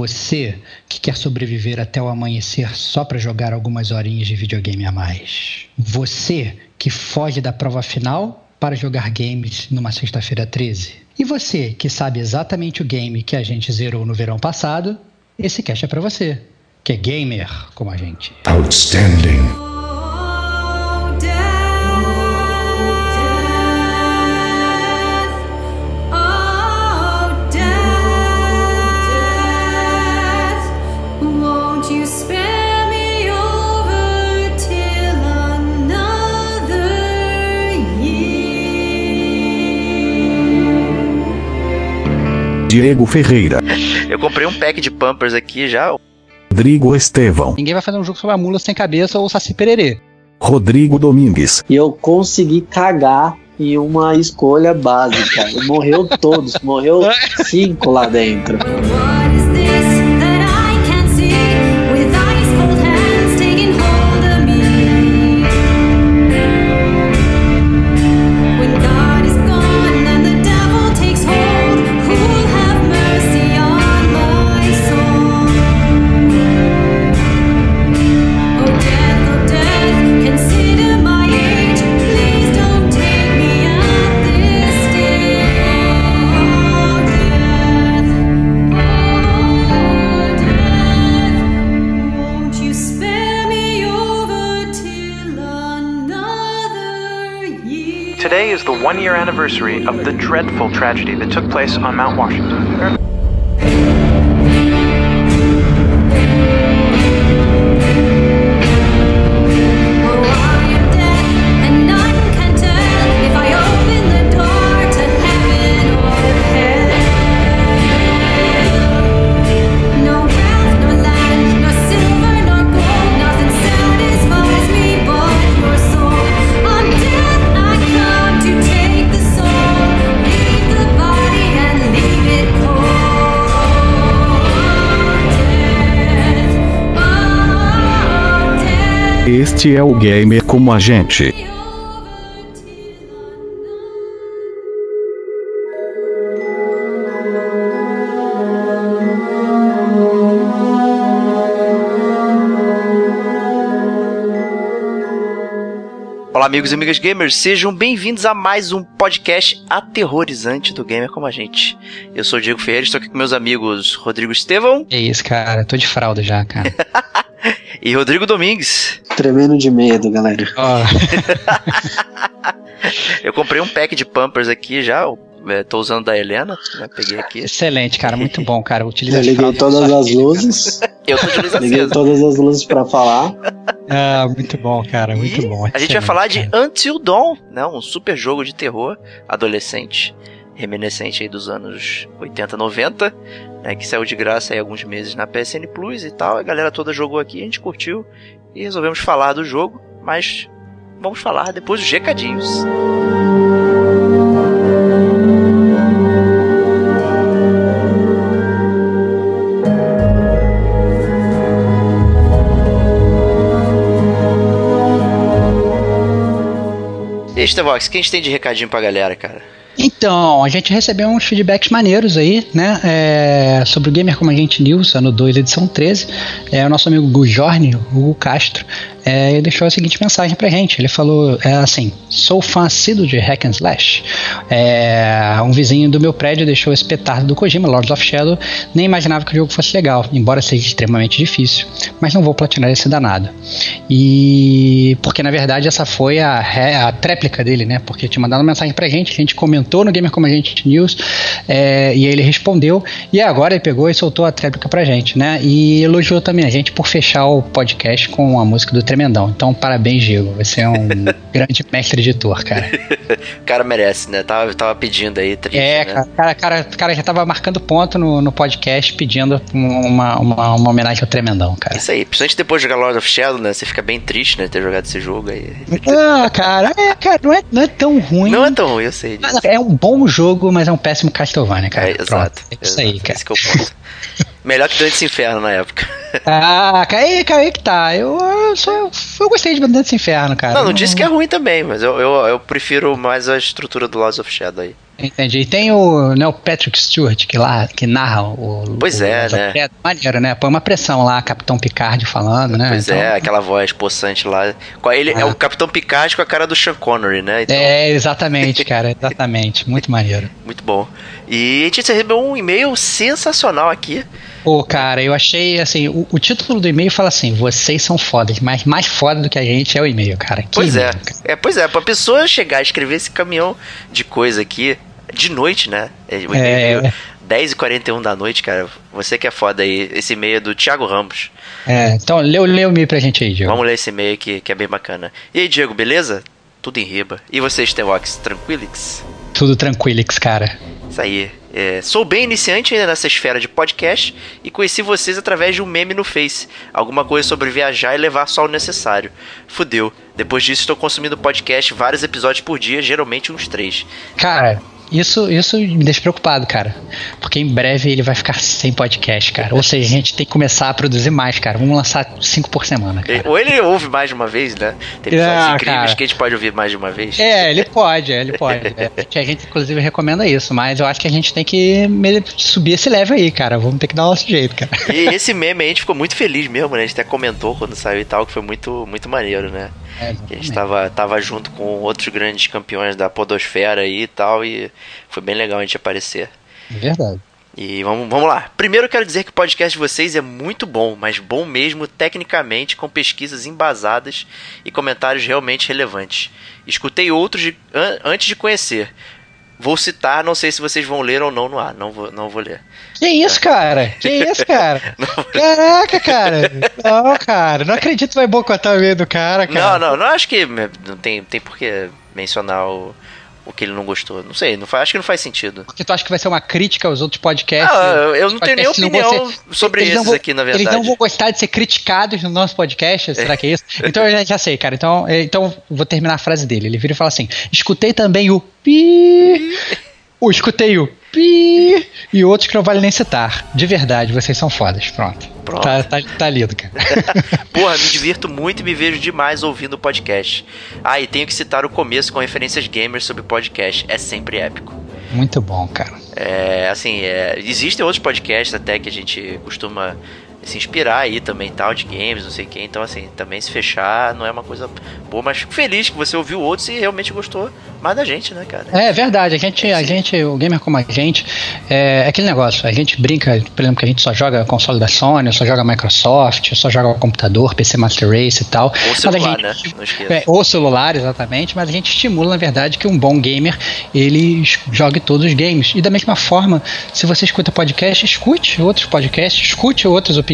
Você que quer sobreviver até o amanhecer só para jogar algumas horinhas de videogame a mais. Você que foge da prova final para jogar games numa sexta-feira 13. E você que sabe exatamente o game que a gente zerou no verão passado, esse cast é para você, que é gamer como a gente. Outstanding. Diego Ferreira. Eu comprei um pack de Pampers aqui já. Rodrigo Estevão. Ninguém vai fazer um jogo sobre a mula sem cabeça ou saci pererê. Rodrigo Domingues. E eu consegui cagar em uma escolha básica. Morreu todos, morreu cinco lá dentro. One year anniversary of the dreadful tragedy that took place on Mount Washington. Este é o gamer como a gente. Olá, amigos e amigas gamers, sejam bem-vindos a mais um podcast aterrorizante do Gamer como a gente. Eu sou o Diego Ferreira, estou aqui com meus amigos Rodrigo Estevão. É isso, cara, tô de fralda já, cara. e Rodrigo Domingues. Tremendo de medo, galera. Oh. Eu comprei um pack de Pampers aqui já, é, tô usando da Helena, né? Peguei aqui. Excelente, cara, muito bom, cara. Utiliza Eu liguei todas as luzes. Eu tô de luz Liguei todas as luzes para falar. Ah, muito bom, cara, muito e bom. A gente vai falar cara. de Until Dawn, né? Um super jogo de terror adolescente, reminiscente aí dos anos 80, 90, né? Que saiu de graça aí alguns meses na PSN Plus e tal. A galera toda jogou aqui, a gente curtiu e resolvemos falar do jogo, mas vamos falar depois dos recadinhos. Estevox, o que a gente tem de recadinho pra galera, cara? Então, a gente recebeu uns feedbacks maneiros aí, né? É, sobre o Gamer Como a Gente News, ano 2, edição 13. É, o nosso amigo Gujorni, Hugo Castro, é, ele deixou a seguinte mensagem pra gente. Ele falou é, assim: Sou fã assíduo de Hack and Slash. É, um vizinho do meu prédio deixou esse petardo do Kojima, Lords of Shadow. Nem imaginava que o jogo fosse legal, embora seja extremamente difícil. Mas não vou platinar esse danado. E porque na verdade essa foi a, a tréplica dele, né? Porque tinha mandado uma mensagem pra gente, a gente comentou no Gamer Como a Gente News, é, e ele respondeu. E agora ele pegou e soltou a tréplica pra gente, né? E elogiou também a gente por fechar o podcast com a música do tremendão. Então, parabéns, Diego. Você é um grande mestre editor, cara. o cara merece, né? Tava, tava pedindo aí. Triste, é, né? cara, cara, cara já tava marcando ponto no, no podcast pedindo uma, uma, uma, homenagem ao tremendão, cara. Isso aí, principalmente depois de jogar Lord of Shadow, né? Você fica bem triste, né? Ter jogado esse jogo aí. Ah, cara, é, cara não, é, não é tão ruim. Não é tão ruim, eu sei. Disso. É um bom jogo, mas é um péssimo Castlevania, cara. É, exato. É isso exato, aí, cara. Esse que é o ponto. Melhor que Dantes Inferno na época. Ah, aí, aí que tá. Eu, eu, só, eu, gostei de Dantes Inferno, cara. Não, não disse que é ruim também, mas eu, eu, eu prefiro mais a estrutura do Lords of Shadow aí. Entendi. E tem o, né, o Patrick Stewart, que lá, que narra o. Pois o, é, o- né? É maneiro, né? Põe uma pressão lá, Capitão Picard falando, né? Pois Então, é, aquela voz possante lá. Com Ele é Ah. o Capitão Picard com a cara do Sean Connery, né? Então, É, exatamente, cara, exatamente. Muito maneiro. muito bom. E a gente recebeu um e-mail sensacional aqui. Pô, cara, eu achei assim, o, o título do e-mail fala assim: vocês são fodas, mas mais foda do que a gente é o e-mail, cara. Que Pois é. cara. é. Pois é, pra pessoa chegar e escrever esse caminhão de coisa aqui de noite, né? É, O É. e-mail 10h41 da noite, cara. Você que é foda aí. Esse e-mail é do Thiago Ramos. É, então lê, o- lê o e-mail pra gente aí, Diego. Vamos ler esse e-mail aqui que é bem bacana. E aí, Diego, beleza? Tudo em riba. E você, Stevox, tranquilix? Tudo tranquilix, cara. Isso aí. É, sou bem iniciante ainda nessa esfera de podcast e conheci vocês através de um meme no Face. Alguma coisa sobre viajar e levar só o necessário. Fudeu. Depois disso, estou consumindo podcast vários episódios por dia, geralmente uns três. Cara, isso, isso me deixa preocupado, cara. Porque em breve ele vai ficar sem podcast, cara. Ou seja, a gente tem que começar a produzir mais, cara. Vamos lançar cinco por semana, cara. Ou ele ouve mais de uma vez, né? Tem episódios Ah, incríveis cara. que a gente pode ouvir mais de uma vez. É, ele pode, ele pode. É, a, gente, a gente, inclusive, recomenda isso, mas eu acho que a gente tem que subir esse level aí, cara. Vamos ter que dar o nosso jeito, cara. E esse meme aí a gente ficou muito feliz mesmo, né? A gente até comentou quando saiu e tal, que foi muito, muito maneiro, né? É, Que a gente tava, tava junto com outros grandes campeões da podosfera aí e tal, e foi bem legal a gente aparecer. É verdade. E vamos, vamos lá. Primeiro eu quero dizer que o podcast de vocês é muito bom, mas bom mesmo tecnicamente, com pesquisas embasadas e comentários realmente relevantes. Escutei outros de- an- antes de conhecer. Vou citar, não sei se vocês vão ler ou não no ar. Não vou, não vou ler. Que isso, cara? Que isso, cara? Caraca, cara. Não, cara. Não acredito que vai boicotar o e-mail do cara, Não, cara. não, não acho que não tem, tem por que mencionar o, o que ele não gostou. Não sei, não faz, acho que não faz sentido. Porque tu acha que vai ser uma crítica aos outros podcasts? Ah, eu- não tenho nem opinião sobre eles esses vão- aqui, na Eles não verdade. vão gostar de ser criticados no nosso podcast, será que é isso? Então eu já, já sei, cara. Então, é, então vou terminar a frase dele. Ele vira e fala assim: escutei também o pi. O escutei o pi. E outros que não vale nem citar. De verdade, vocês são fodas. Pronto. Pronto. Tá, tá, tá lido, cara. Porra, me divirto muito e me vejo demais ouvindo o podcast. Ah, e tenho que citar o começo com referências gamers sobre podcast. É sempre épico. Muito bom, cara. É, assim, é, existem outros podcasts até que a gente costuma se inspirar aí também tal, de games, não sei o que. Então, assim, também se fechar não é uma coisa boa, mas fico feliz que você ouviu outros e realmente gostou mais da gente, né, cara? É verdade, a gente, a gente, o gamer como a gente, é aquele negócio, a gente brinca, por exemplo, que a gente só joga console da Sony, só joga Microsoft, só joga computador, PC Master Race e tal. Ou celular, gente- né? É, ou celular, exatamente, mas a gente estimula, na verdade, que um bom gamer ele jogue todos os games. E da mesma forma, se você escuta podcast, escute outros podcasts, escute outras opiniões,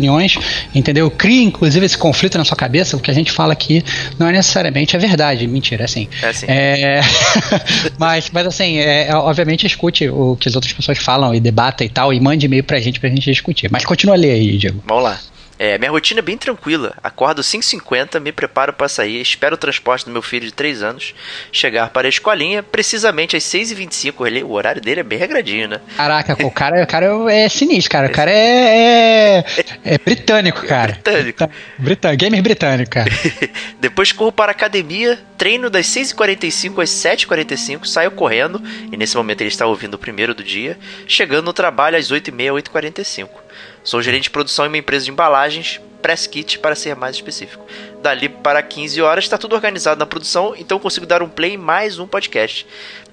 entendeu? Crie, inclusive, esse conflito na sua cabeça. O que a gente fala aqui não é necessariamente a verdade. Mentira, é assim. É assim. É, mas, mas assim, é, é, obviamente escute o que as outras pessoas falam e debata e tal, e mande e-mail pra gente pra gente discutir. Mas continua a ler aí, Diego. Vamos lá. É, minha rotina é bem tranquila. Acordo 5h50, me preparo para sair, espero o transporte do meu filho de 3 anos chegar para a escolinha, precisamente às 6h25. Ele, o horário dele é bem regradinho, né? Caraca, o cara, o cara é sinistro, cara. O cara é, é, é britânico, cara. Britânico. Britânico, gamer britânico, cara. Depois corro para a academia, treino das 6h45 às 7h45, saio correndo, e nesse momento ele está ouvindo o primeiro do dia, chegando no trabalho às 8h30, 8h45. Sou gerente de produção em uma empresa de embalagens, press kit para ser mais específico. Dali para 15 horas está tudo organizado na produção, então consigo dar um play em mais um podcast.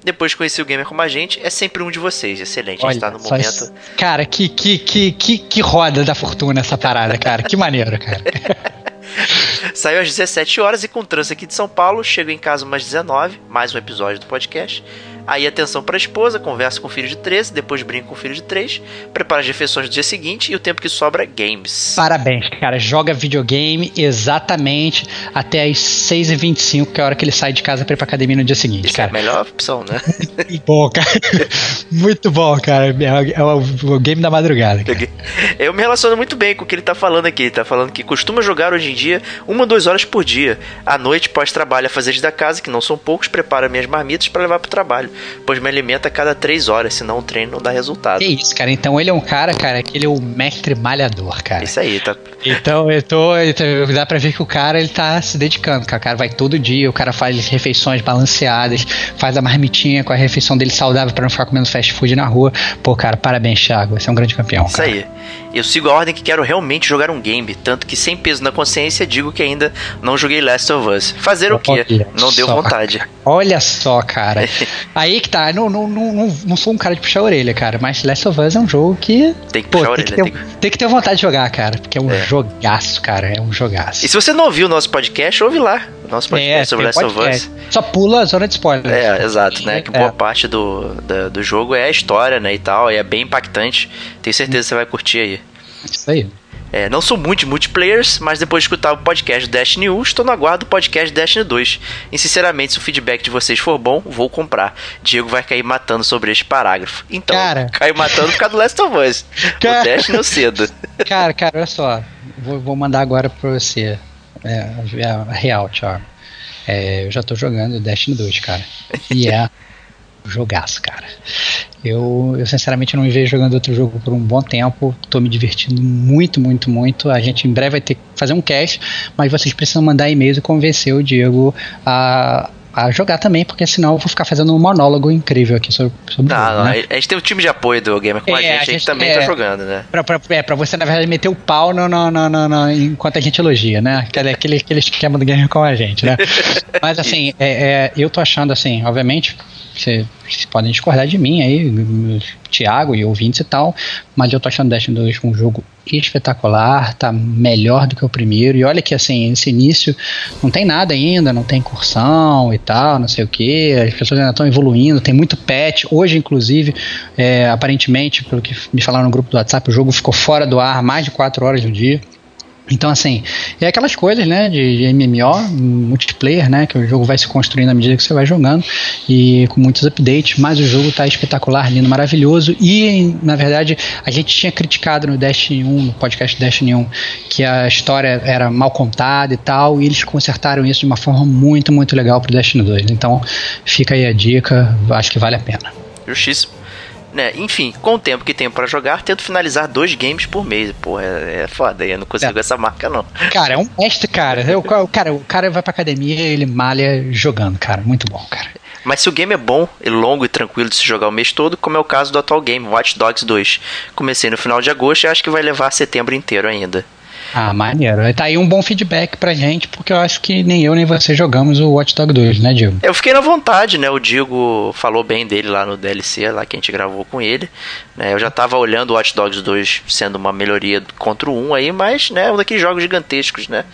Depois de conhecer o Gamer Como a Gente, é sempre um de vocês. Excelente, a gente está no momento. isso. Cara, que, que, que, que, que roda da fortuna essa parada, cara. Que maneiro, cara. Saiu às 17 horas e com trânsito aqui de São Paulo, chego em casa umas 19, mais um episódio do podcast. Aí atenção para a esposa, converso com o filho de 13, depois brinco com o filho de 3, preparo as refeições do dia seguinte e o tempo que sobra games. Parabéns, cara. Joga videogame exatamente até as 6h25, que é a hora que ele sai de casa pra ir pra academia no dia seguinte, Isso é a cara. melhor opção, né? Muito bom, cara. Muito bom, cara. É o, o game da madrugada. Cara. Eu me relaciono muito bem com o que ele tá falando aqui. Ele tá falando que costuma jogar hoje em dia uma, duas horas por dia. À noite, pós-trabalho, a fazer da casa, que não são poucos, preparo minhas marmitas para levar pro trabalho. Pois me alimenta a cada 3 horas, senão o treino não dá resultado. Que isso, cara. Então ele é um cara, cara, que ele é o mestre malhador, cara. Isso aí, tá. Então eu tô, eu tô- dá pra ver que o cara ele tá se dedicando, cara. O cara vai todo dia, o cara faz refeições balanceadas, faz a marmitinha com a refeição dele saudável pra não ficar comendo fast food na rua. Pô, cara, parabéns, Thiago. Você é um grande campeão. Isso cara. aí. Eu sigo a ordem que quero realmente jogar um game, tanto que sem peso na consciência digo que ainda não joguei Last of Us. Fazer o quê? Olha Não deu só, vontade. Olha só, cara. Aí que tá. Não, não, não, não, sou um cara de puxar a orelha, cara. Mas Last of Us é um jogo que. Tem que Pô, puxar a tem, que orelha. ter, tem que- tem que ter vontade de jogar, cara. Porque é um É. jogaço, cara. É um jogaço. E se você não ouviu o nosso podcast, ouve lá. Nosso podcast sobre tem Last of. Us. Só pula a zona de spoiler. É, exato, né? Que É. boa parte do, da- do jogo é a história, né? E tal, e é bem impactante. Tenho certeza que você vai curtir aí. Isso aí. É, não sou muito de multiplayers, mas depois de escutar o podcast Destiny 1, estou no aguardo do podcast Destiny 2. E sinceramente, se o feedback de vocês for bom, vou comprar. Diego vai cair matando sobre este parágrafo. Então, Cara. caiu matando por causa do Last of Us. Cara. O Destiny cedo. Cara, cara, olha só. Vou, vou mandar agora pra você. É, a real, Thiago. É, eu já tô jogando Destiny 2, cara. E é um jogaço, cara. Eu, eu sinceramente não me vejo jogando outro jogo por um bom tempo. Tô me divertindo muito, muito, muito. A gente em breve vai ter que fazer um cast, mas vocês precisam mandar e-mails e convencer o Diego a, a jogar também, porque senão eu vou ficar fazendo um monólogo incrível aqui sobre, sobre o Não, jogo, não, né? a gente tem um time de apoio do Gamer com a É, gente, a a gente gente- também é. tá jogando, né? Pra, pra, é, pra você, na verdade, meter o pau no, no, no, no- no- enquanto a gente elogia, né? Aquele, aquele, aquele esquema do gamer com a gente, né? Mas assim, é, é, eu tô achando assim, obviamente, vocês podem discordar de mim aí, Thiago e ouvintes e tal, mas eu tô achando Destiny 2 um jogo espetacular, tá melhor do que o primeiro. E olha que assim, esse início não tem nada ainda, não tem incursão e tal, não sei o que. As pessoas ainda estão evoluindo, tem muito patch. Hoje, inclusive, é, aparentemente, pelo que me falaram no grupo do WhatsApp, o jogo ficou fora do ar mais de 4 horas do dia. Então, assim, é aquelas coisas, né, de, MMO, multiplayer, né, que o jogo vai se construindo à medida que você vai jogando e com muitos updates, mas o jogo tá espetacular, lindo, maravilhoso e, na verdade, a gente tinha criticado no Destiny 1, no podcast Destiny 1, que a história era mal contada e tal, e eles consertaram isso de uma forma muito, muito legal pro Destiny 2. Então, fica aí a dica, acho que vale a pena. Justíssimo. Né, enfim, com o tempo que tenho pra jogar, tento finalizar dois games por mês. Porra, é, é foda, eu não consigo É. essa marca, não. Cara, é um mestre, cara. Eu- o cara. O cara vai pra academia e ele malha jogando, cara. Muito bom, cara. Mas se o game é bom e longo e tranquilo de se jogar o mês todo, como é o caso do atual game, Watch Dogs 2. Comecei no final de agosto e acho que vai levar setembro inteiro ainda. Ah, maneiro. Tá aí um bom feedback pra gente, porque eu acho que nem eu nem você jogamos o Watch Dog 2, né, Diego? Eu fiquei na vontade, né? O Diego falou bem dele lá no DLC, lá que a gente gravou com ele. né? Eu já tava olhando o Watch Dogs 2 sendo uma melhoria contra o 1 aí, mas, né, um daqueles jogos gigantescos, né?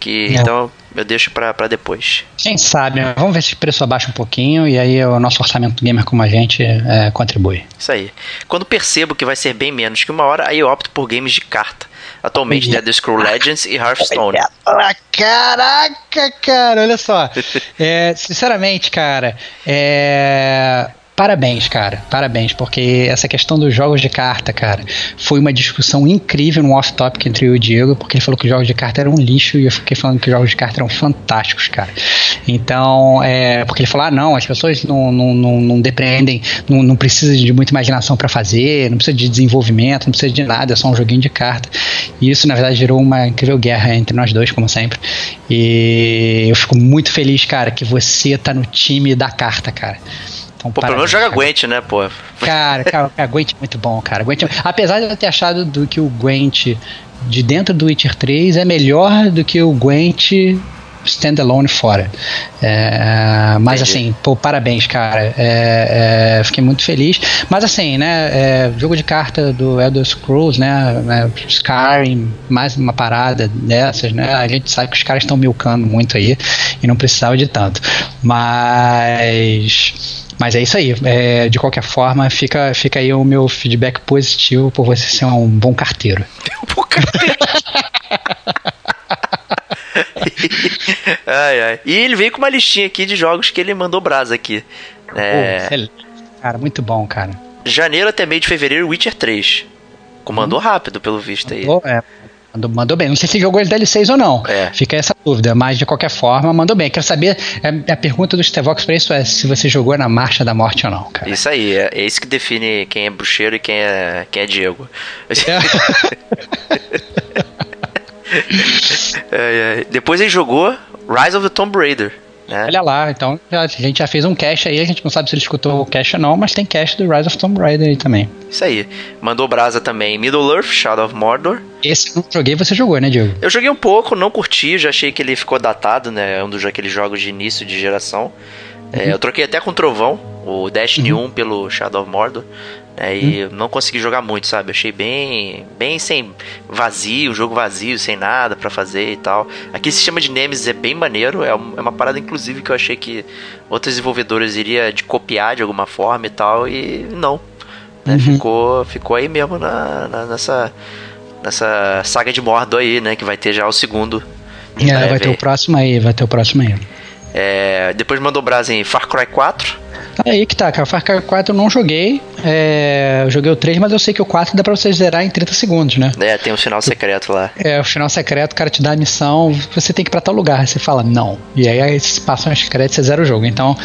Que, É. Então eu deixo pra, pra depois. Quem sabe, né? Vamos ver se o preço abaixa um pouquinho e aí o nosso orçamento gamer como a gente é, contribui. Isso aí. Quando percebo que vai ser bem menos que uma hora, aí eu opto por games de carta. Atualmente. The Scroll Legends e Hearthstone. Ah, caraca, cara, olha só. É, sinceramente, cara, é. Parabéns, cara, parabéns, porque essa questão dos jogos de carta, cara, foi uma discussão incrível no off-topic entre eu e o Diego, porque ele falou que os jogos de carta eram um lixo e eu fiquei falando que os jogos de carta eram fantásticos, cara. Então, é, porque ele falou, ah, não, as pessoas não, não, não, não depreendem, não, não precisa de muita imaginação pra fazer, não precisa de desenvolvimento, não precisa de nada, é só um joguinho de carta. E isso, na verdade, gerou uma incrível guerra entre nós dois, como sempre. E eu fico muito feliz, cara, que você tá no time da carta, cara. Pô, pelo menos parabéns, joga. Gwent, né, pô? Cara, cara, cara, Gwent é muito bom, cara. Gwent, é- apesar de eu ter achado do que o Gwent de dentro do Witcher 3 é melhor do que o Gwent standalone fora. É, mas Entendi. assim, pô, parabéns, cara. É, é, fiquei muito feliz. Mas assim, né, é, jogo de carta do Elder Scrolls, né, né, Skyrim, mais uma parada dessas, né, a gente sabe que os caras estão milcando muito aí e não precisava de tanto. Mas... Mas é isso aí. É, de qualquer forma, fica, fica aí o meu feedback positivo por você ser um bom carteiro. Pô, cara. ai, ai. E ele veio com uma listinha aqui de jogos que ele mandou brasa aqui. Pô, É. Cara, muito bom, cara. janeiro até meio de fevereiro, Witcher 3. Comandou rápido, pelo visto aí. Pô, é, Mandou, mandou bem. Não sei se jogou as DLCs ou não. É. Fica essa dúvida, mas de qualquer forma, mandou bem. Quero saber, é, a pergunta do Stevox pra isso é se você jogou na Marcha da Morte ou não, cara. Isso aí, é, é isso que define quem é bruxeiro e quem é, quem é Diego. É, é. Depois ele jogou Rise of the Tomb Raider. Né? Olha lá, então a gente já fez um cache aí, a gente não sabe se ele escutou o cache ou não, mas tem cache do Rise of Tomb Raider aí também. Isso aí. Mandou brasa também Middle-earth, Shadow of Mordor. Esse eu não joguei, você jogou, né, Diego? Eu joguei um pouco, não curti, já achei que ele ficou datado, né? É um dos aqueles jogos de início de geração. É, eu troquei até com o Trovão, o Destiny 1 pelo Shadow of Mordor. Né, e eu não consegui jogar muito, sabe? Achei bem, bem sem vazio, jogo vazio, sem nada pra fazer e tal. Aquele sistema de Nemesis é bem maneiro, é é uma parada inclusive que eu achei que outros desenvolvedores iriam de copiar de alguma forma e tal, e não. né? Ficou, ficou aí mesmo na, na- nessa, nessa saga de Mordor aí, né? Que vai ter já o segundo. É, vai ter o próximo aí, vai ter o próximo aí. É, depois mandou brasa em Far Cry 4. Aí que tá, cara. Far Cry 4 eu não joguei. É, eu joguei o 3, mas eu sei que o 4 dá pra você zerar em 30 segundos, né? É, tem um final secreto lá. É, o final secreto, o cara te dá a missão, você tem que ir pra tal lugar. Você fala não. E aí, aí você passa as créditos e você zera o jogo. Então,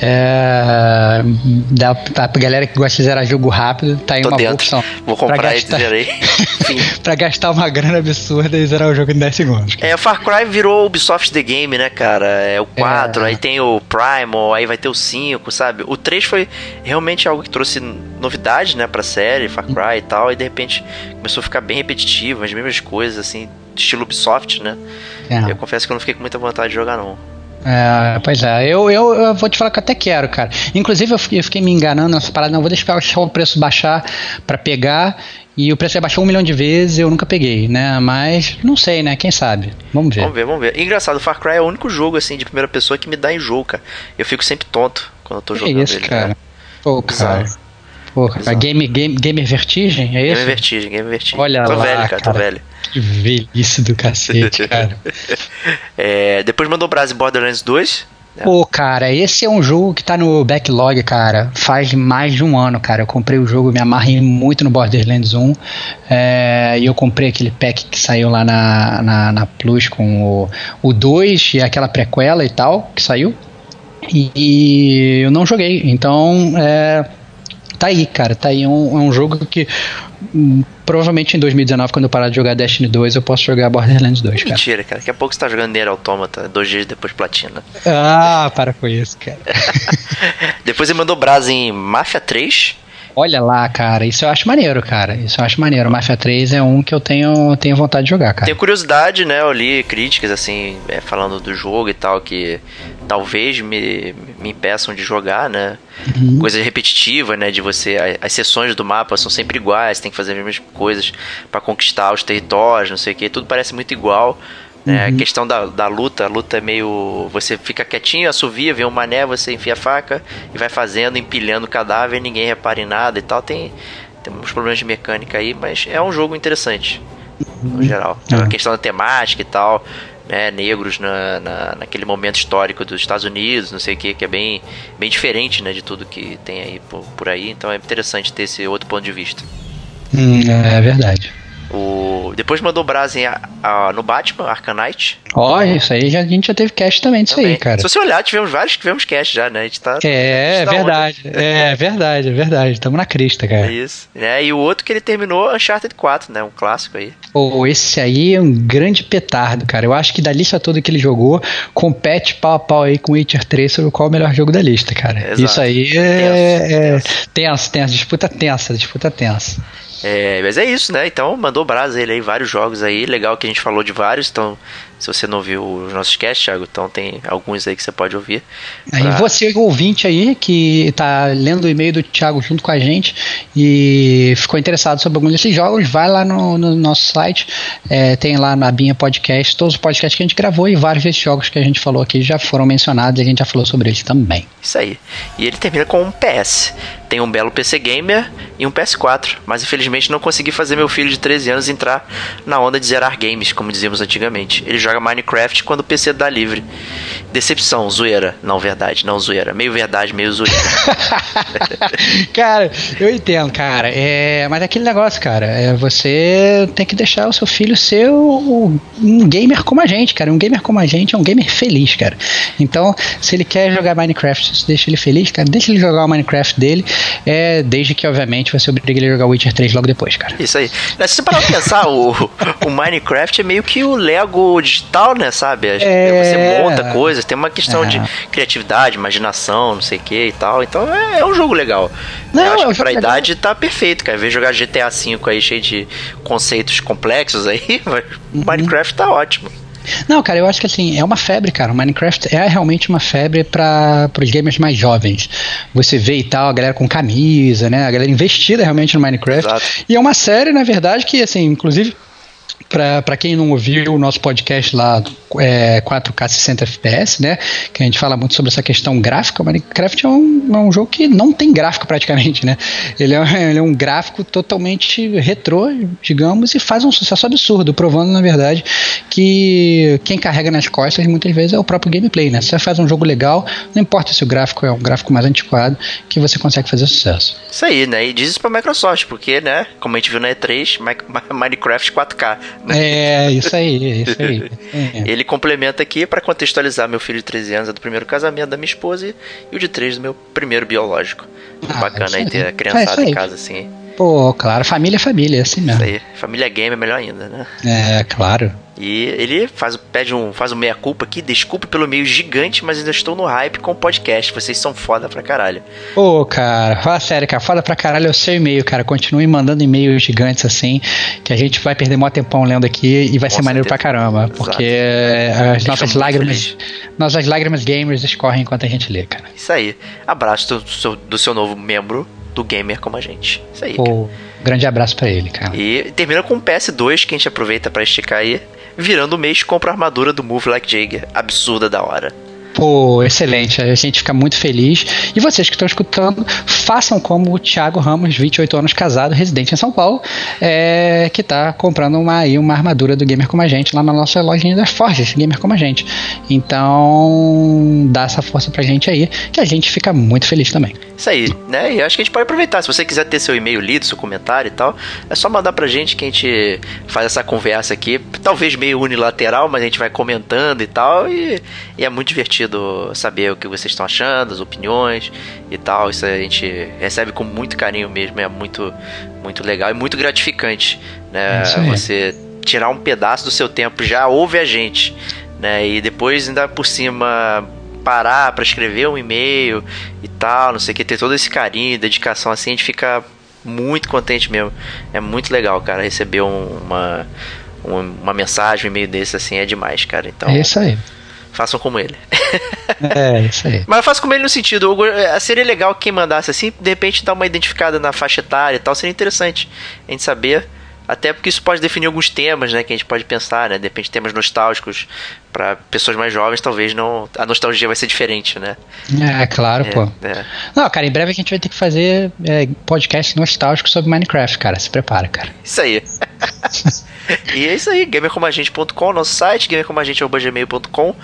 é, dá pra pra galera que gosta de zerar jogo rápido, tá aí Tô uma boa dentro. opção. Vou Pra comprar e gastar- zerei. Enfim. pra gastar uma grana absurda e zerar o jogo em 10 segundos. É, o Far Cry virou Ubisoft The Game, né, cara? É o 4, É. aí tem o Primal, aí vai ter o 5, sabe? O 3 foi realmente algo que trouxe novidade, né, pra série, Far Cry e tal, e de repente começou a ficar bem repetitivo, as mesmas coisas, assim, estilo Ubisoft, né? É. Eu confesso que eu não fiquei com muita vontade de jogar, não. É, pois é, eu, eu, eu vou te falar que eu até quero, cara. Inclusive, eu fiquei, eu fiquei me enganando nessa parada, não, vou deixar o preço baixar pra pegar. E o preço já baixou um milhão de vezes, eu nunca peguei, né? Mas não sei, né? Quem sabe? Vamos ver. Vamos ver, vamos ver. Engraçado, o Far Cry é o único jogo, assim, de primeira pessoa que me dá enjoo, cara. Eu fico sempre tonto quando eu tô jogando isso, ele. cara? né? Pô, cara. Bizarro. Pô, cara. Bizarro. Game, game, Gamer Vertigem, é Game isso? Vertigem, Game Vertigem. Olha tô lá, velho, cara, tô cara. velho. Que velhice do cacete, cara. É, depois mandou Brás Borderlands 2. Pô, cara, esse é um jogo que tá no backlog, cara. Faz mais de um ano, cara. Eu comprei o jogo, me amarrei muito no Borderlands 1. é, e eu comprei aquele pack que saiu lá na, na, na Plus com o, o 2 e aquela prequela e tal, que saiu. E, e eu não joguei. Então, é, tá aí, cara. Tá aí. É um, é um jogo que hum, provavelmente em 2019, quando eu parar de jogar Destiny 2, eu posso jogar Borderlands 2, cara. Mentira, cara. Daqui a pouco você tá jogando Nier Automata, dois dias depois platina. Ah, para com isso, cara. Depois ele mandou Brás em Mafia 3. Olha lá, cara, isso eu acho maneiro, cara. Isso eu acho maneiro. Mafia 3 é um que eu tenho, tenho vontade de jogar, cara. Tenho curiosidade, né? Eu li críticas, assim, é, falando do jogo e tal, que talvez me, me impeçam de jogar, né? Uhum. Coisa repetitiva, né? De você. As sessões do mapa são sempre iguais, tem que fazer as mesmas coisas pra conquistar os territórios, não sei o que. Tudo parece muito igual. Né? A questão da, da luta, a luta é meio. Você fica quietinho, assovia, vê um mané, você enfia a faca e vai fazendo, empilhando o cadáver, ninguém repara em nada e tal. Tem, tem uns problemas de mecânica aí, mas é um jogo interessante, no geral. É. A questão da temática e tal, né? Negros na, na, naquele momento histórico dos Estados Unidos, não sei o que, que é bem, bem diferente, né? De tudo que tem aí por, por aí. Então é interessante ter esse outro ponto de vista. Hum, é verdade. O... Depois mandou Brás em a- a- no Batman, Arcanite. Ó, isso aí já, a gente já teve cast também disso aí, também. cara. Se você olhar, tivemos vários que tivemos cast já, né? A gente tá. É, gente tá verdade. É verdade, é verdade. Tamo na crista, cara. É isso. Né? E o outro que ele terminou, Uncharted 4, né? Um clássico aí. Pô, esse aí é um grande petardo, cara. Eu acho que da lista toda que ele jogou, compete pau a pau aí com o Witcher 3 sobre qual é o melhor jogo da lista, cara. Exato. Isso aí é, é tenso, tenso, disputa tensa, disputa tensa. É, mas é isso, né? Então mandou brasa ele aí, vários jogos aí. Legal que a gente falou de vários. Então, se você não viu os nossos casts, Thiago, então tem alguns aí que você pode ouvir. Pra- você, ouvinte aí, que tá lendo o e-mail do Thiago junto com a gente e ficou interessado sobre algum desses jogos, vai lá no, no nosso site, é, tem lá na Binha Podcast, todos os podcasts que a gente gravou e vários desses jogos que a gente falou aqui já foram mencionados e a gente já falou sobre eles também. Isso aí. E ele termina com um PS. Tem um belo PC Gamer e um PS4. Mas infelizmente não consegui fazer meu filho de 13 anos entrar na onda de zerar games, como dizíamos antigamente. Ele joga Minecraft quando o PC dá livre. Decepção, zoeira. Não, verdade, não zoeira. Meio verdade, meio zoeira. cara, eu entendo, cara. É, mas é aquele negócio, cara. É, você tem que deixar o seu filho ser o- um gamer como a gente, cara. Um gamer como a gente é um gamer feliz, cara. Então, se ele quer jogar Minecraft, deixa ele feliz, cara. Deixa ele jogar o Minecraft dele. É, desde que, obviamente, você obriga ele a jogar Witcher 3 logo depois, cara. Isso aí. Mas Se você parar pra pensar, o, o Minecraft é meio que o Lego digital, né? Sabe? É. Você monta coisas, tem uma questão É. de criatividade, imaginação, não sei o que e tal. Então é, é um jogo legal. Não, Eu é acho um que pra jogo legal. idade tá perfeito, cara. Ver jogar GTA V aí cheio de conceitos complexos aí, Uhum. Minecraft tá ótimo. Não, cara, eu acho que assim, é uma febre, cara. O Minecraft é realmente uma febre para os gamers mais jovens. Você vê e tal, a galera com camisa, né? A galera investida realmente no Minecraft. Exato. E é uma série, na verdade, que, assim, inclusive. Pra quem não ouviu o nosso podcast lá, é, 4K 60 FPS, né? Que a gente fala muito sobre essa questão gráfica. Minecraft é um, é um jogo que não tem gráfico praticamente, né? Ele é, ele é um gráfico totalmente retrô, digamos, e faz um sucesso absurdo, provando, na verdade, que quem carrega nas costas muitas vezes é o próprio gameplay, né? Você faz um jogo legal, não importa se o gráfico é um gráfico mais antiquado, que você consegue fazer sucesso. Isso aí, né? E diz isso pra Microsoft, porque, né? Como a gente viu na E3, Mi- Minecraft 4K. É, isso aí, é isso aí. É. Ele complementa aqui pra contextualizar meu filho de 13 anos é do primeiro casamento da minha esposa e, e o de 3 do meu primeiro biológico. Ah, bacana isso aí ter a É criançada isso aí. em casa assim. Pô, claro, família é família, é assim Isso mesmo. aí. Família game é melhor ainda, né? É, claro. E ele faz, pede um, faz um meia-culpa aqui, desculpe pelo meio gigante, mas ainda estou no hype com o podcast. Vocês são foda pra caralho. Pô, cara, fala sério, cara, foda pra caralho é o seu e-mail, cara. Continue mandando e-mails gigantes assim, que a gente vai perder mó tempão lendo aqui e vai Com ser maneiro certeza. pra caramba. Exato. Porque as nossas lágrimas, nossas lágrimas gamers escorrem enquanto a gente lê, cara. Isso aí. Abraço do seu, do seu novo membro do Gamer como a gente. Isso aí. Pô, grande abraço pra ele, cara. E termina com o PS2 que a gente aproveita pra esticar aí. Virando o mês, compra a armadura do Move Like Jagger. Absurda da hora. Pô, excelente. A gente fica muito feliz. E vocês que estão escutando, façam como o Thiago Ramos, 28 anos, casado, residente em São Paulo, é, que tá comprando uma, aí, uma armadura do Gamer Como a Gente lá na nossa lojinha das Forges, Gamer Como a Gente. Então, dá essa força pra gente aí, que a gente fica muito feliz também. Isso aí, né? E acho que a gente pode aproveitar. Se você quiser ter seu e-mail lido, seu comentário e tal, é só mandar pra gente que a gente faz essa conversa aqui. Talvez meio unilateral, mas a gente vai comentando e tal. E, e é muito divertido saber o que vocês estão achando, as opiniões e tal. Isso a gente recebe com muito carinho mesmo. É muito, muito legal e muito gratificante, né? É. Você tirar um pedaço do seu tempo, já ouve a gente, né? E depois ainda por cima parar pra escrever um e-mail e tal, não sei o que, ter todo esse carinho, dedicação assim, a gente fica muito contente mesmo. É muito legal, cara, receber um- uma, um- uma mensagem, um e-mail desse assim, é demais, cara. Então, É isso aí. Façam como ele. É isso aí. Mas eu faço como ele no sentido, eh, seria legal que quem mandasse assim, de repente dar uma identificada na faixa etária e tal, seria interessante a gente saber. Até porque isso pode definir alguns temas, né, que a gente pode pensar, né, de repente temas nostálgicos para pessoas mais jovens, talvez não, a nostalgia vai ser diferente, né? É, claro, pô. É, é. Não, cara, em breve a gente vai ter que fazer é, podcast nostálgico sobre Minecraft, cara. Se prepara, cara. Isso aí. e é isso aí, gamercomagente.com, nosso site, gamercomagente.gmail.com.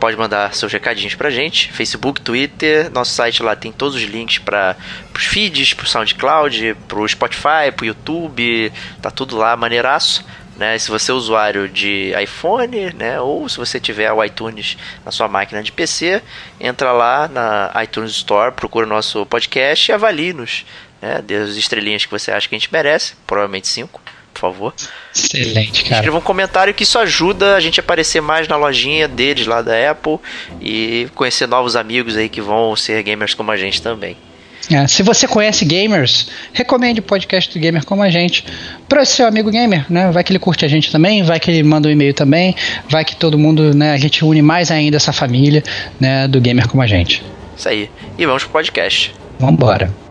Pode mandar seus recadinhos pra gente. Facebook, Twitter, nosso site lá tem todos os links para os feeds, pro SoundCloud, pro Spotify, pro YouTube, tá tudo lá maneiraço. Né? Se você é usuário de iPhone, né? ou se você tiver o iTunes na sua máquina de PC, entra lá na iTunes Store, procura o nosso podcast e avalie-nos. Né? Dê as estrelinhas que você acha que a gente merece, provavelmente cinco, por favor. Excelente, cara. Escreva um comentário que isso ajuda a gente a aparecer mais na lojinha deles lá da Apple e conhecer novos amigos aí que vão ser gamers como a gente também. É, se você conhece gamers, recomende o podcast do Gamer como a gente para seu amigo gamer, né? Vai que ele curte a gente também, vai que ele manda um e-mail também, vai que todo mundo, né? A gente une mais ainda essa família, né? Do Gamer como a gente. Isso aí. E vamos pro podcast. Vambora. sejam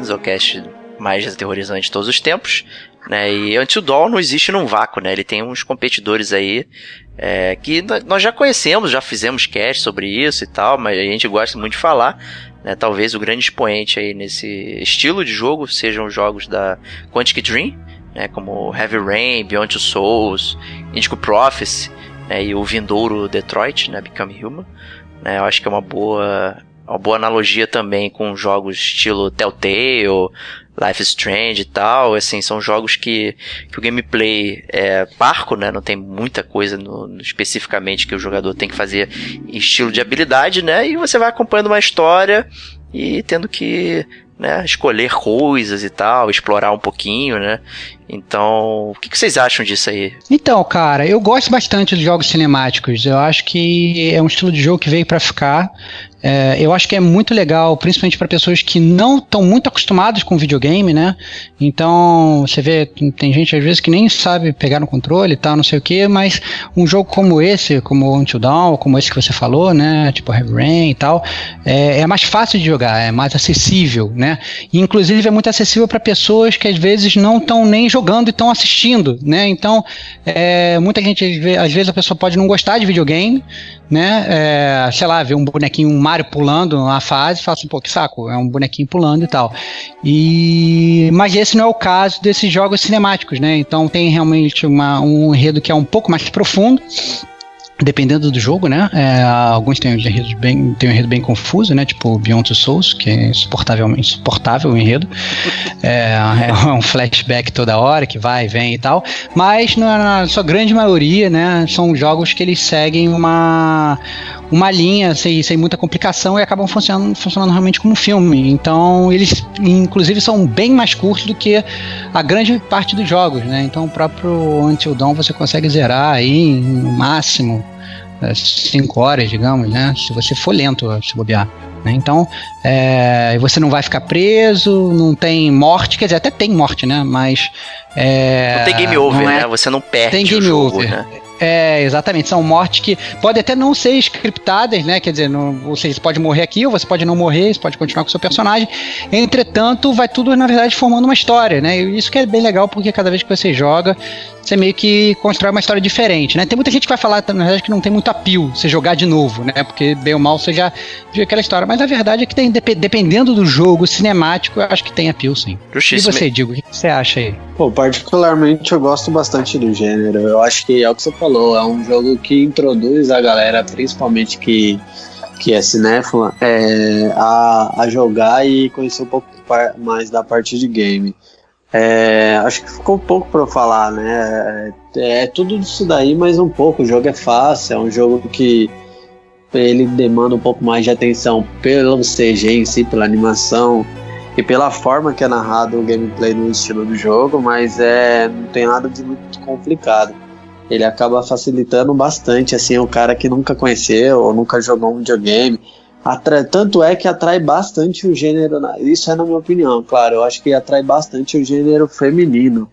bem-vindos ao cast mais aterrorizante de todos os tempos. Né? E Until Dawn não existe num vácuo, né? Ele tem uns competidores aí é, que nós já conhecemos, já fizemos cast sobre isso e tal, mas a gente gosta muito de falar. Né? Talvez o grande expoente aí nesse estilo de jogo sejam os jogos da Quantic Dream, né? como Heavy Rain, Beyond Two Souls, Indigo Prophecy né? e o vindouro Detroit, né? Become Human. Né? Eu acho que é uma boa uma boa analogia também com jogos estilo Telltale, Life is Strange e tal, assim, são jogos que, que o gameplay é parco, né, não tem muita coisa no, no, especificamente que o jogador tem que fazer em estilo de habilidade, né, e você vai acompanhando uma história e tendo que né, escolher coisas e tal, explorar um pouquinho, né? Então, o que, que, vocês acham disso aí? Então, cara, eu gosto bastante de jogos cinemáticos. Eu acho que é um estilo de jogo que veio para ficar. É, eu acho que é muito legal, principalmente para pessoas que não estão muito acostumadas com videogame, né? Então, você vê, tem gente às vezes que nem sabe pegar no controle e tal, não sei o que, mas um jogo como esse, como Until Dawn, como esse que você falou, né? Tipo Heavy Rain e tal, é, é mais fácil de jogar, é mais acessível, né? E, inclusive é muito acessível para pessoas que às vezes não estão nem jogando e estão assistindo, né? Então, é, muita gente, às vezes a pessoa pode não gostar de videogame, né? É, sei lá, ver um bonequinho, um Mario pulando na fase, fala assim, pô, que saco, é um bonequinho pulando e tal. E, mas esse não é o caso desses jogos cinemáticos, né? Então tem realmente uma, um enredo que é um pouco mais profundo dependendo do jogo, né? É, alguns têm um enredo bem, têm um enredo bem confuso, né? Tipo Beyond Two Souls, que é insuportavelmente insuportável o enredo. É, é, um flashback toda hora que vai e vem e tal. Mas na, na sua grande maioria, né? São jogos que eles seguem uma uma linha sem, sem muita complicação e acabam funcionando, funcionando realmente como um filme. Então eles, inclusive, são bem mais curtos do que a grande parte dos jogos, né? Então o próprio Until Dawn você consegue zerar aí no máximo 5 horas, digamos, né? Se você for lento, se bobear. Né? Então, é, você não vai ficar preso, não tem morte, quer dizer, até tem morte, né? Mas. É, não tem game over, é, né? Você não perde tem game jogo, over. né? É, exatamente. São mortes que podem até não ser scriptadas, né? Quer dizer, não, você pode morrer aqui ou você pode não morrer, você pode continuar com o seu personagem. Entretanto, vai tudo, na verdade, formando uma história, né? E isso que é bem legal, porque cada vez que você joga, você meio que constrói uma história diferente, né? Tem muita gente que vai falar, na verdade, que não tem muito apio você jogar de novo, né? Porque bem ou mal você já viu aquela história. Mas a verdade é que tem, dependendo do jogo cinemático, eu acho que tem sim. Justíssimo. E você, Digo, o que você acha aí? Pô, particularmente eu gosto bastante do gênero. Eu acho que é o que você falou, é um jogo que introduz a galera, principalmente que que é cinéfila, é, a, a jogar e conhecer um pouco mais da parte de game. É, acho que ficou pouco para falar, né? É, é, tudo isso daí, mas um pouco. O jogo é fácil, é um jogo que ele demanda um pouco mais de atenção pelo CG em si, pela animação e pela forma que é narrado o gameplay no estilo do jogo, mas é não tem nada de muito complicado. Ele acaba facilitando bastante assim o cara que nunca conheceu ou nunca jogou um videogame Atrai, tanto é que atrai bastante o gênero, isso é na minha opinião, claro, eu acho que atrai bastante o gênero feminino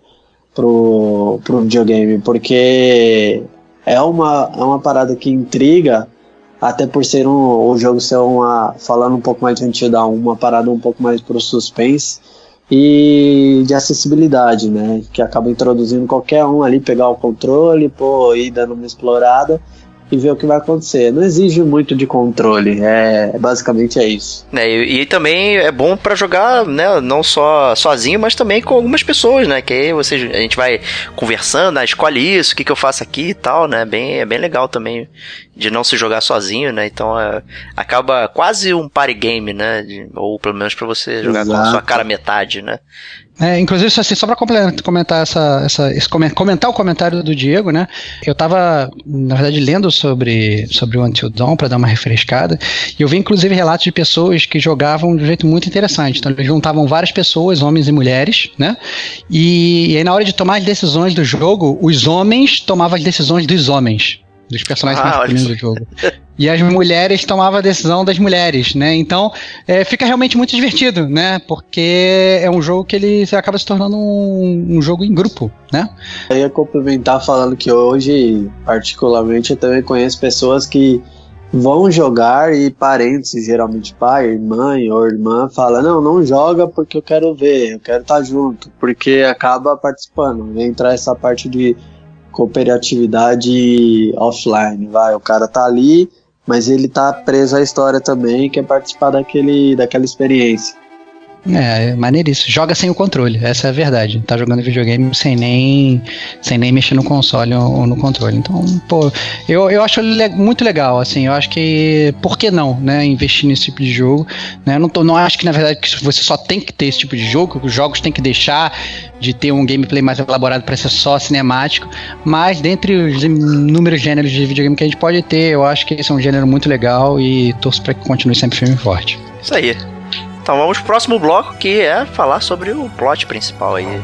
pro, pro videogame, porque é uma, é uma parada que intriga, até por ser um, o jogo ser uma, falando um pouco mais de Until uma parada um pouco mais pro suspense e de acessibilidade, né, que acaba introduzindo qualquer um ali, pegar o controle, pô, ir dando uma explorada, e ver o que vai acontecer. Não exige muito de controle, é basicamente é isso. É, e, e, também é bom para jogar, né, não só sozinho, mas também com algumas pessoas, né, que aí você, a gente vai conversando, ah, escolhe isso, o que, que eu faço aqui e tal, né, bem, é bem legal também de não se jogar sozinho, né, então é, acaba quase um party game, né, de, ou pelo menos para você jogar Exato. com a sua cara metade, né. É, inclusive, assim, só para comentar essa, essa, comentar o comentário do Diego, né? Eu estava, na verdade, lendo sobre, sobre o Until Dawn para dar uma refrescada, e eu vi inclusive relatos de pessoas que jogavam de um jeito muito interessante. Então, eles juntavam várias pessoas, homens e mulheres, né? E, e aí, na hora de tomar as decisões do jogo, os homens tomavam as decisões dos homens dos personagens ah, masculinos do jogo. E as mulheres tomavam a decisão das mulheres, né? Então é, fica realmente muito divertido, né? Porque é um jogo que ele acaba se tornando um, um jogo em grupo, né? Eu ia complementar falando que hoje, particularmente, eu também conheço pessoas que vão jogar e parentes, geralmente pai, mãe ou irmã, fala não, não joga porque eu quero ver, eu quero estar tá junto, porque acaba participando. Entrar essa parte de cooperatividade offline, vai, o cara tá ali, mas ele tá preso à história também, quer participar daquele, daquela experiência. É, maneiríssimo. Joga sem o controle, essa é a verdade. Tá jogando videogame sem nem, sem nem mexer no console ou no controle. Então, pô, eu, eu acho le muito legal, assim, eu acho que, por que não, né, investir nesse tipo de jogo, né, eu não, tô, não acho que, na verdade, que você só tem que ter esse tipo de jogo, que os jogos têm que deixar de ter um gameplay mais elaborado para ser só cinemático, mas dentre os inúmeros gêneros de videogame que a gente pode ter, eu acho que esse é um gênero muito legal e torço para que continue sempre firme e forte. Isso aí. Então vamos pro próximo bloco que é falar sobre o plot principal aí.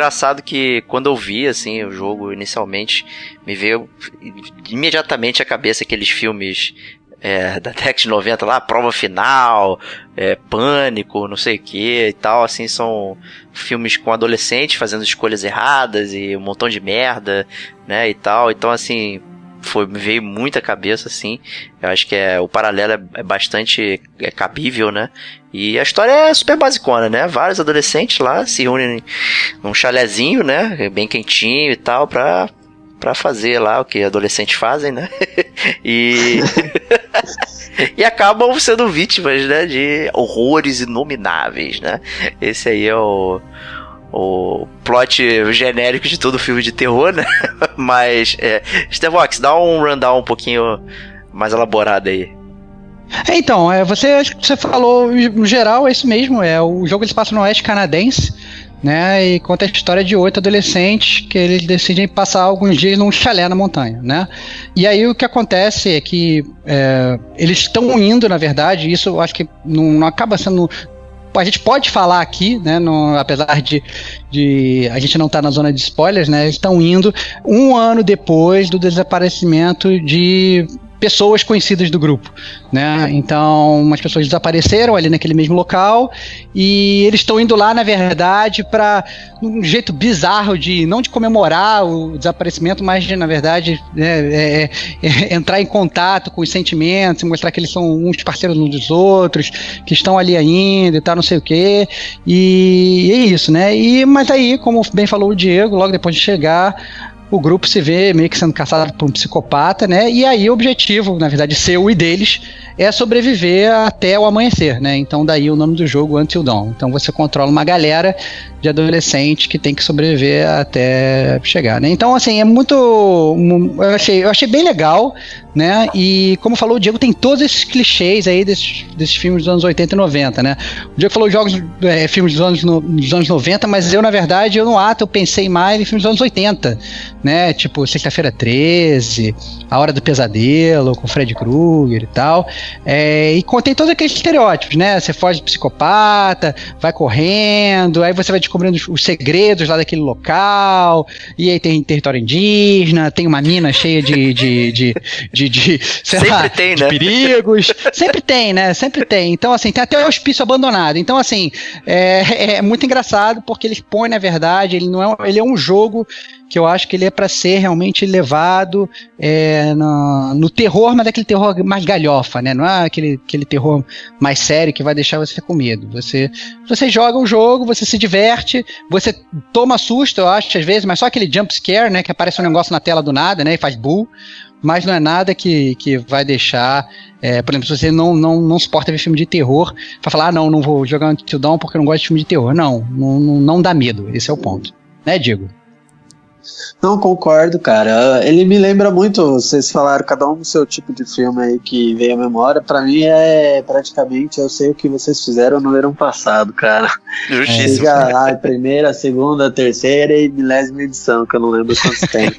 Engraçado que quando eu vi assim o jogo inicialmente, me veio imediatamente à cabeça aqueles filmes é, da década de 90 lá, Prova Final, é, Pânico, não sei o que e tal, assim, são filmes com adolescentes fazendo escolhas erradas e um montão de merda, né, e tal, então assim, foi, me veio muita cabeça, assim. Eu acho que é, o paralelo é, é bastante é cabível, né? E a história é super basicona, né? Vários adolescentes lá se reúnem num chalezinho, né? Bem quentinho e tal, pra, pra fazer lá o que adolescentes fazem, né? e. e acabam sendo vítimas, né? De horrores inomináveis, né? Esse aí é o o plot genérico de todo filme de terror, né? Mas, é, Stevox, dá um rundown um pouquinho mais elaborado aí. É, então, é, você, você falou no geral, é isso mesmo. É, o jogo ele passa no oeste canadense, né? E conta a história de oito adolescentes que eles decidem passar alguns dias num chalé na montanha, né? E aí o que acontece é que é, eles estão indo, na verdade, isso eu acho que não, não acaba sendo a gente pode falar aqui, né, no, apesar de, de a gente não estar tá na zona de spoilers, né, estão indo um ano depois do desaparecimento de pessoas conhecidas do grupo, né? Então, umas pessoas desapareceram ali naquele mesmo local e eles estão indo lá, na verdade, para um jeito bizarro de não de comemorar o desaparecimento, mas de, na verdade, né, é, é, é, entrar em contato com os sentimentos, mostrar que eles são uns parceiros uns dos outros, que estão ali ainda e tal, não sei o quê. E é isso, né? E mas aí, como bem falou o Diego, logo depois de chegar o grupo se vê meio que sendo caçado por um psicopata, né? E aí o objetivo, na verdade, seu e deles, é sobreviver até o amanhecer, né? Então daí o nome do jogo Until Dawn. Então você controla uma galera de adolescente que tem que sobreviver até chegar, né? Então assim, é muito eu achei, eu achei bem legal, né? E como falou o Diego, tem todos esses clichês aí desses, desses filmes dos anos 80 e 90, né? O Diego falou jogos é, filmes dos anos, no, dos anos 90, mas eu na verdade, eu no ato eu pensei mais em filmes dos anos 80, né? Tipo Sexta-feira 13, A Hora do Pesadelo com Fred Krueger e tal. É, e contém todos aqueles estereótipos, né? Você foge de psicopata, vai correndo, aí você vai descobrindo os segredos lá daquele local, e aí tem território indígena, tem uma mina cheia de, de, de, de, de Sempre lá, tem, de né? perigos. Sempre tem, né? Sempre tem. Então, assim, tem até o hospício abandonado. Então, assim, é, é muito engraçado porque eles põem, na verdade, ele não é, ele é um jogo que eu acho que ele é para ser realmente levado é, no, no, terror, mas aquele terror mais galhofa, né? Não é aquele, aquele terror mais sério que vai deixar você com medo. Você, você joga o jogo, você se diverte, você toma susto, eu acho, às vezes, mas só aquele jump scare, né? Que aparece um negócio na tela do nada, né? E faz bull. Mas não é nada que, que vai deixar. É, por exemplo, se você não, não, não suporta ver filme de terror, vai falar, ah, não, não vou jogar Until Dawn porque eu não gosto de filme de terror. Não, não, não dá medo. Esse é o ponto. Né, Diego? Não, concordo, cara. Ele me lembra muito, vocês falaram cada um do seu tipo de filme aí que veio à memória. Pra mim é praticamente, eu sei o que vocês fizeram no verão passado, cara. Justíssimo. A primeira, segunda, terceira e milésima edição, que eu não lembro quantos tem.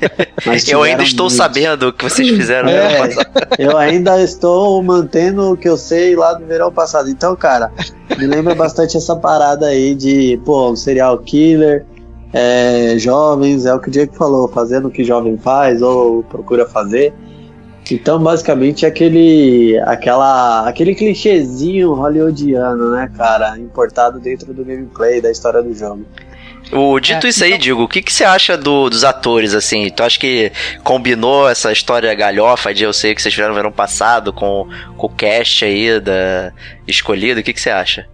Mas Eu ainda estou sabendo o que vocês fizeram no É. ano passado. Eu ainda estou mantendo o que eu sei lá do verão passado. Então, cara, me lembra bastante essa parada aí de, pô, um serial killer, é, jovens, é o que o Diego falou, fazendo o que jovem faz ou procura fazer. Então, basicamente, é aquele, aquela, aquele clichêzinho hollywoodiano, né, cara, importado dentro do gameplay, da história do jogo. O, dito É, isso aí, então- Diego, o que, que você acha do- dos atores, assim? Tu acha que combinou essa história galhofa de eu sei que vocês fizeram no verão passado com, com o cast aí da escolhido? O que, que você acha?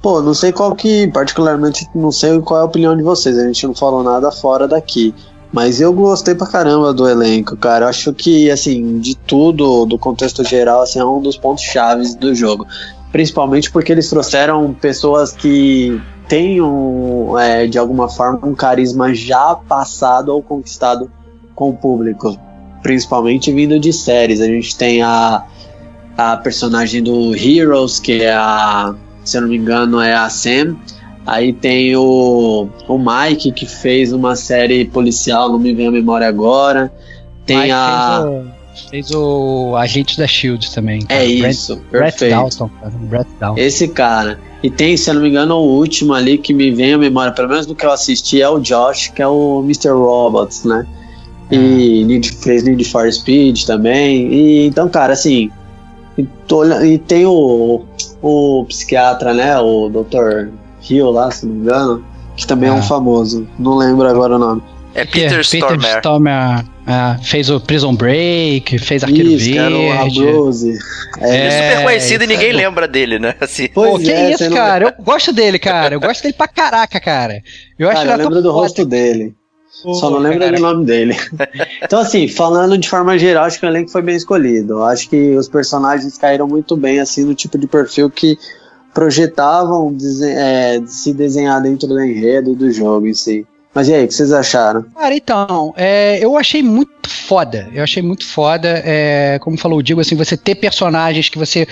Pô, não sei qual que, particularmente, não sei qual é a opinião de vocês, a gente não falou nada fora daqui. Mas eu gostei pra caramba do elenco, cara. Eu acho que, assim, de tudo, do contexto geral, assim, é um dos pontos chaves do jogo. Principalmente porque eles trouxeram pessoas que têm, um, é, de alguma forma, um carisma já passado ou conquistado com o público. Principalmente vindo de séries. A gente tem a, a personagem do Heroes, que é a se eu não me engano, é a Sam. Aí tem o, o Mike, que fez uma série policial, não me vem a memória agora. Tem Mike a. Fez o, fez o Agente da Shield também. É Brett- isso, Brett perfeito. Dalton, cara. Brett Dalton. Esse cara. E tem, se eu não me engano, o último ali que me vem à memória, pelo menos do que eu assisti, é o Josh, que é o Mr. Robots, né? E Need, fez Need for Speed também. E então, cara, assim. E, tô e tem o, o psiquiatra, né? O Dr. Hill lá, se não me engano. Que também é um Ah. famoso. Não lembro agora o nome. É Que Peter Stormare. Stormer, é, fez o Prison Break, fez Arqueiro Isso, que era o Verde. Abruzzi. Ele é É, super conhecido e ninguém é- lembra dele, né? Assim, Pois Pô, que é, isso, você não- cara? Eu gosto dele, cara. Eu gosto dele pra caraca, cara. Eu acho Cara, eu lembro do rosto dele. Só não lembro do nome dele. então, assim, falando de forma geral, acho que o elenco foi bem escolhido. Acho que os personagens caíram muito bem, assim, no tipo de perfil que projetavam é, se desenhar dentro do enredo do jogo em si. Mas e aí, o que vocês acharam? Cara, então, é, eu achei muito foda. Eu achei muito foda. é, como falou o Digo, assim, você ter personagens que você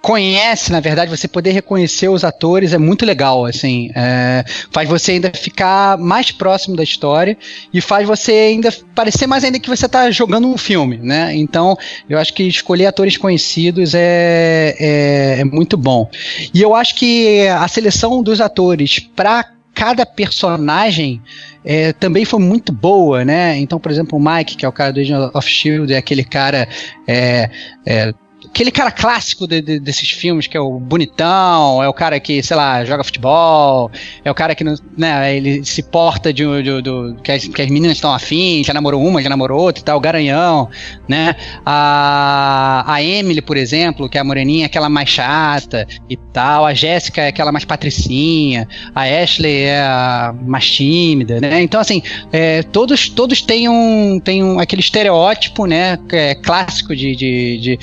conhece, na verdade, você poder reconhecer os atores é muito legal, assim, é, faz você ainda ficar mais próximo da história e faz você ainda parecer mais ainda que você tá jogando um filme, né? Então, eu acho que escolher atores conhecidos é, é, é muito bom. E eu acho que a seleção dos atores para cada personagem é, também foi muito boa, né? Então, por exemplo, o Mike, que é o cara do Agent of Shield, é aquele cara. É, é, aquele cara clássico de- de- desses filmes, que é o bonitão, é o cara que, sei lá, joga futebol, é o cara que né, ele se porta de, de- do- que, as, que as meninas estão afim, já namorou uma, já namorou outra e tal, o garanhão, né? A, a Emily, por exemplo, que é a moreninha, aquela mais chata e tal, a Jéssica é aquela mais patricinha, a Ashley é a mais tímida, né? Então, assim, é, todos, todos têm um, têm um, aquele estereótipo, né, é clássico de, de, de-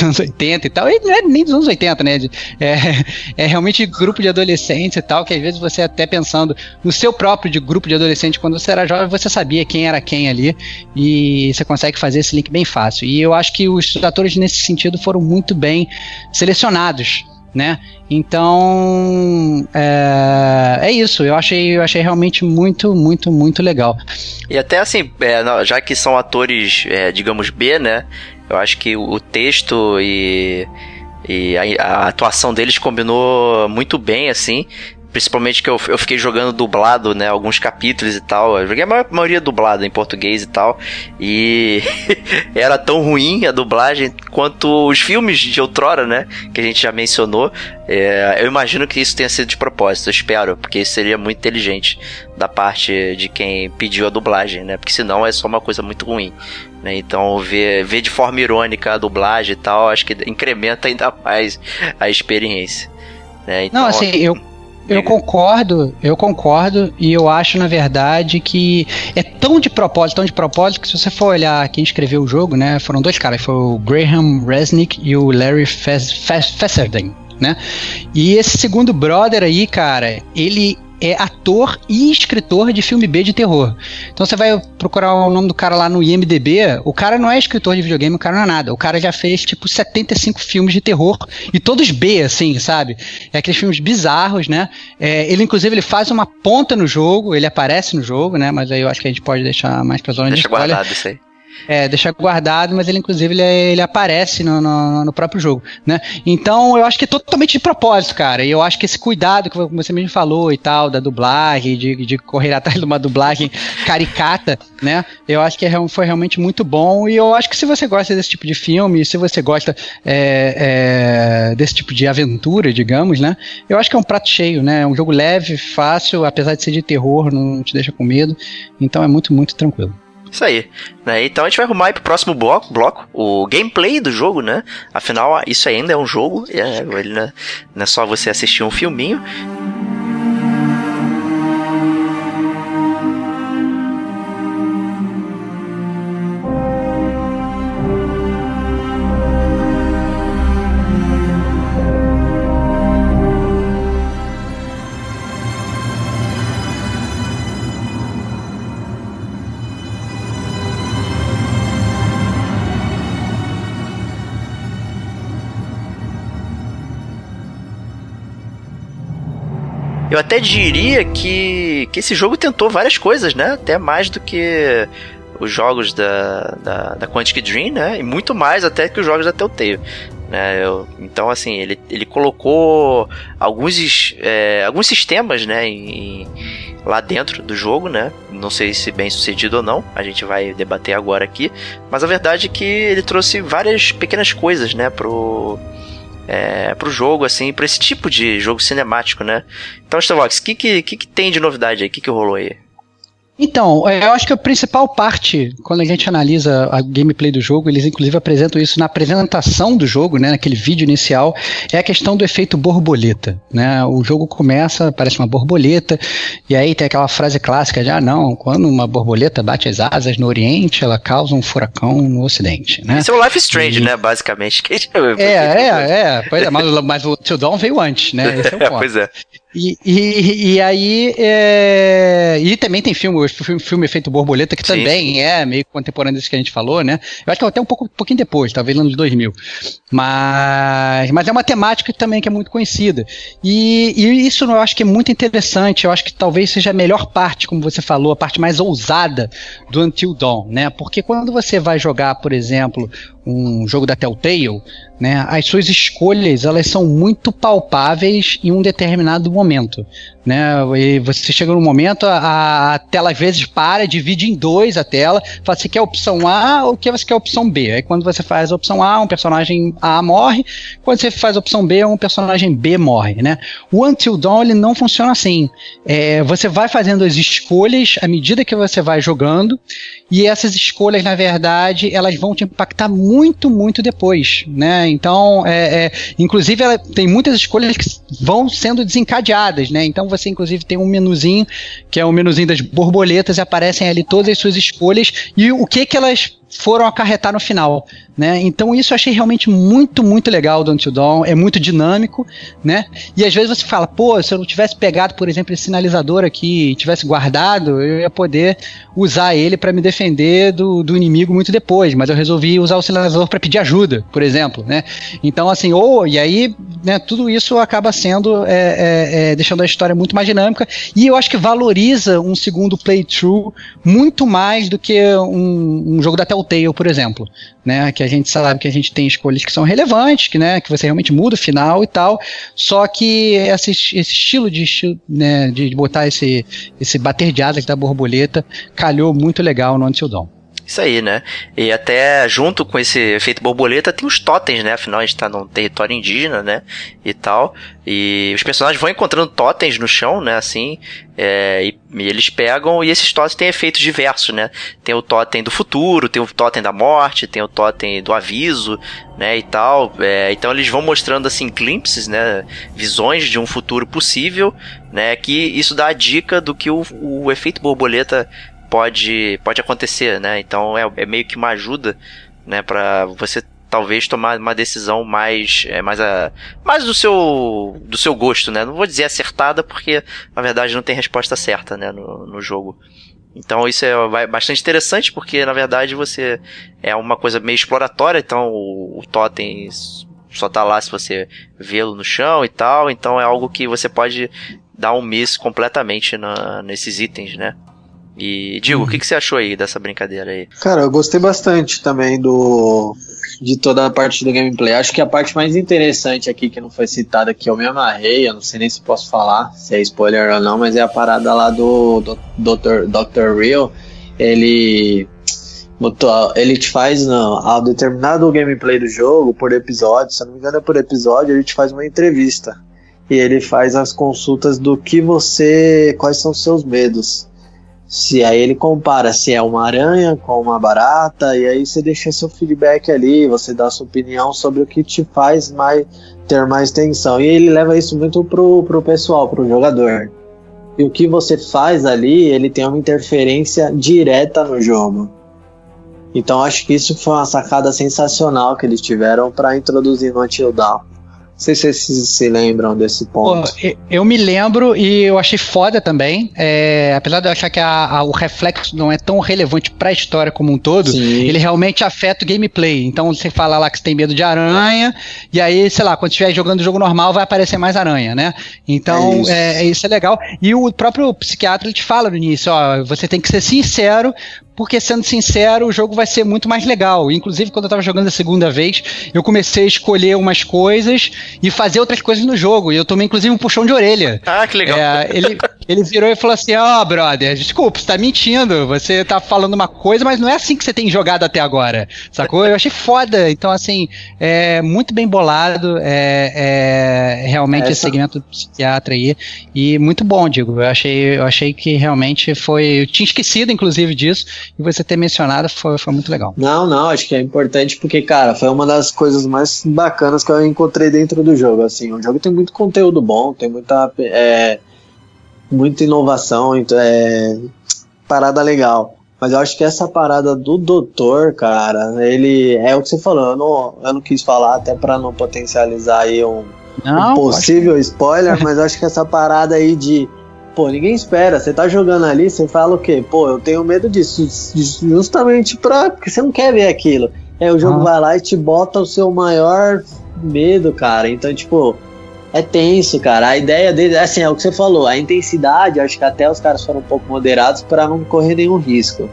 dos anos 80 e tal, e não é nem dos anos 80, né, é, é realmente grupo de adolescentes e tal, que às vezes você até pensando no seu próprio de grupo de adolescente, quando você era jovem, você sabia quem era quem ali, e você consegue fazer esse link bem fácil. E eu acho que os atores nesse sentido foram muito bem selecionados, né? Então é, é isso. Eu achei, eu achei realmente muito, muito, muito legal. E até assim, é, já que são atores, é, digamos, B, né? Eu acho que o, texto e, e a, a atuação deles combinou muito bem, assim. Principalmente que eu, eu fiquei jogando dublado, né? Alguns capítulos e tal. Eu joguei a maior- maioria dublado em português e tal. E era tão ruim a dublagem quanto os filmes de outrora, né? Que a gente já mencionou. É, eu imagino que isso tenha sido de propósito, eu espero, porque seria muito inteligente da parte de quem pediu a dublagem, né? Porque senão é só uma coisa muito ruim. Né? Então, ver, ver de forma irônica a dublagem e tal, acho que incrementa ainda mais a experiência. Né? Então, Não, assim, eu, eu concordo, eu concordo, e eu acho, na verdade, que é tão de propósito, tão de propósito, que se você for olhar quem escreveu o jogo, né, foram dois caras, foi o Graham Resnick e o Larry Fes- Fes- Fessenden, né? E esse segundo brother aí, cara, ele é ator e escritor de filme B de terror. Então você vai procurar o nome do cara lá no IMDB, o cara não é escritor de videogame, o cara não é nada. O cara já fez tipo 75 filmes de terror e todos B, assim, sabe? É aqueles filmes bizarros, né? É, ele, inclusive, ele faz uma ponta no jogo, ele aparece no jogo, né? Mas aí eu acho que a gente pode deixar mais pra zona Deixa de spoiler. guardado isso aí. É, deixar guardado, mas ele inclusive ele, ele aparece no, no, no próprio jogo, né? Então eu acho que é totalmente de propósito, cara. E eu acho que esse cuidado que você mesmo falou e tal, da dublagem, de, de correr atrás de uma dublagem caricata, né? Eu acho que é, foi realmente muito bom. E eu acho que se você gosta desse tipo de filme, se você gosta é, é, desse tipo de aventura, digamos, né? Eu acho que é um prato cheio, né? É um jogo leve, fácil, apesar de ser de terror, não te deixa com medo. Então é muito, muito tranquilo. Isso aí. Né? Então a gente vai arrumar aí pro próximo bloco, bloco o gameplay do jogo, né? Afinal, isso ainda é um jogo, é, ele não é, não é só você assistir um filminho. Eu até diria que, que esse jogo tentou várias coisas, né? Até mais do que os jogos da, da, da Quantic Dream, né? E muito mais até que os jogos da Telltale. Né? Eu, então, assim, ele, ele colocou alguns, é, alguns sistemas, né? Em, lá dentro do jogo, né? Não sei se bem sucedido ou não, a gente vai debater agora aqui. Mas a verdade é que ele trouxe várias pequenas coisas, né? Pro, é, pro jogo, assim, pra esse tipo de jogo cinemático, né? Então, Starvox, o que, que, que, que tem de novidade aí? O que, que rolou aí? Então, é, eu acho que a principal parte, quando a gente analisa a gameplay do jogo, eles inclusive apresentam isso na apresentação do jogo, né, naquele vídeo inicial, é a questão do efeito borboleta. Né? O jogo começa, parece uma borboleta, e aí tem aquela frase clássica de, ah, não, quando uma borboleta bate as asas no Oriente, ela causa um furacão no Ocidente. Né? Isso é o Life Strange, e... né, basicamente. é, é, é, pois é, mas, mas o Till Dawn veio antes, né, esse é o ponto. pois é. E, e, e aí. É... E também tem filme, o filme, filme Efeito Borboleta, que Sim. também é meio contemporâneo desse que a gente falou, né? Eu acho que é até um, pouco, um pouquinho depois, talvez no ano de 2000. Mas, mas é uma temática também que é muito conhecida. E, e isso eu acho que é muito interessante. Eu acho que talvez seja a melhor parte, como você falou, a parte mais ousada do Until Dawn, né? Porque quando você vai jogar, por exemplo, um jogo da Telltale, né, as suas escolhas elas são muito palpáveis em um determinado momento momento. Né, e você chega num momento, a, a tela às vezes para, divide em dois a tela, fala você quer opção A ou que você quer opção B. Aí quando você faz a opção A, um personagem A morre, quando você faz a opção B, um personagem B morre. Né? O Until Dawn ele não funciona assim. É, você vai fazendo as escolhas à medida que você vai jogando, e essas escolhas, na verdade, elas vão te impactar muito, muito depois. Né? Então, é, é, inclusive, ela tem muitas escolhas que vão sendo desencadeadas, né? Então você, inclusive, tem um menuzinho, que é o menuzinho das borboletas, e aparecem ali todas as suas escolhas e o que que elas foram acarretar no final, né? Então isso eu achei realmente muito, muito legal do Until Dawn, é muito dinâmico, né? E às vezes você fala, pô, se eu não tivesse pegado, por exemplo, esse sinalizador aqui tivesse guardado, eu ia poder usar ele para me defender do, do inimigo muito depois, mas eu resolvi usar o sinalizador para pedir ajuda, por exemplo, né? Então assim, ou e aí, né? Tudo isso acaba sendo é, é, é, deixando a história muito mais dinâmica e eu acho que valoriza um segundo playthrough muito mais do que um, um jogo da Telltale, por exemplo, né? Que a gente sabe que a gente tem escolhas que são relevantes, que, né, que você realmente muda o final e tal. Só que esse, esse estilo de, né, de botar esse, esse bater de asas da borboleta calhou muito legal no Until Dawn. Isso aí, né? E até junto com esse efeito borboleta tem os totens, né? Afinal, a gente tá num território indígena, né? E tal. E os personagens vão encontrando totens no chão, né? Assim. É, e, e, eles pegam. E esses totens têm efeitos diversos, né? Tem o totem do futuro, tem o totem da morte, tem o totem do aviso, né? E tal. É, então eles vão mostrando, assim, glimpses, né? Visões de um futuro possível, né? Que isso dá a dica do que o, o efeito borboleta pode, pode acontecer, né? Então é, é meio que uma ajuda, né, para você talvez tomar uma decisão mais é, mais a mais do seu do seu gosto, né? Não vou dizer acertada porque na verdade não tem resposta certa, né, no, no jogo. Então isso é bastante interessante porque na verdade você é uma coisa meio exploratória, então o, o totem só tá lá se você vê-lo no chão e tal, então é algo que você pode dar um miss completamente na, nesses itens, né? E Digo, o que, que você achou aí dessa brincadeira aí? Cara, eu gostei bastante também do de toda a parte do gameplay. Acho que a parte mais interessante aqui que não foi citada que eu me amarrei, eu não sei nem se posso falar, se é spoiler ou não, mas é a parada lá do, do Dr. Dr. Real. Ele ele te faz não, ao determinado gameplay do jogo por episódio, se eu não me engano é por episódio, ele te faz uma entrevista e ele faz as consultas do que você, quais são os seus medos. Se aí ele compara se é uma aranha com uma barata, e aí você deixa seu feedback ali, você dá sua opinião sobre o que te faz mais ter mais tensão. E ele leva isso muito pro, pro pessoal, pro jogador. E o que você faz ali, ele tem uma interferência direta no jogo. Então acho que isso foi uma sacada sensacional que eles tiveram para introduzir no Until Dawn sei se vocês se lembram desse ponto. Pô, eu me lembro e eu achei foda também. É, apesar de eu achar que a, a, o reflexo não é tão relevante para a história como um todo, Sim. ele realmente afeta o gameplay. Então você fala lá que você tem medo de aranha, e aí, sei lá, quando estiver jogando o jogo normal, vai aparecer mais aranha, né? Então, é isso. É, isso é legal. E o próprio psiquiatra ele te fala no início: ó, você tem que ser sincero porque sendo sincero, o jogo vai ser muito mais legal. Inclusive, quando eu tava jogando a segunda vez, eu comecei a escolher umas coisas e fazer outras coisas no jogo. E eu tomei, inclusive, um puxão de orelha. Ah, que legal. É, ele, ele virou e falou assim: Ó, oh, brother, desculpa, você tá mentindo. Você tá falando uma coisa, mas não é assim que você tem jogado até agora. Sacou? Eu achei foda. Então, assim, é muito bem bolado. É, é realmente Essa... esse segmento do psiquiatra aí. E muito bom, digo. Eu achei, eu achei que realmente foi. Eu tinha esquecido, inclusive, disso e você ter mencionado foi, foi muito legal. Não, não, acho que é importante porque, cara, foi uma das coisas mais bacanas que eu encontrei dentro do jogo. Assim, o jogo tem muito conteúdo bom, tem muita, é, muita inovação, então é parada legal. Mas eu acho que essa parada do doutor, cara, ele é o que você falou. Eu não, eu não quis falar até para não potencializar aí um, não, um possível spoiler, mas eu acho que essa parada aí de Pô, ninguém espera. Você tá jogando ali, você fala o quê? Pô, eu tenho medo disso. Justamente pra. Porque você não quer ver aquilo. É, o jogo ah. vai lá e te bota o seu maior medo, cara. Então, tipo, é tenso, cara. A ideia dele, assim, é o que você falou. A intensidade, acho que até os caras foram um pouco moderados para não correr nenhum risco. Uhum.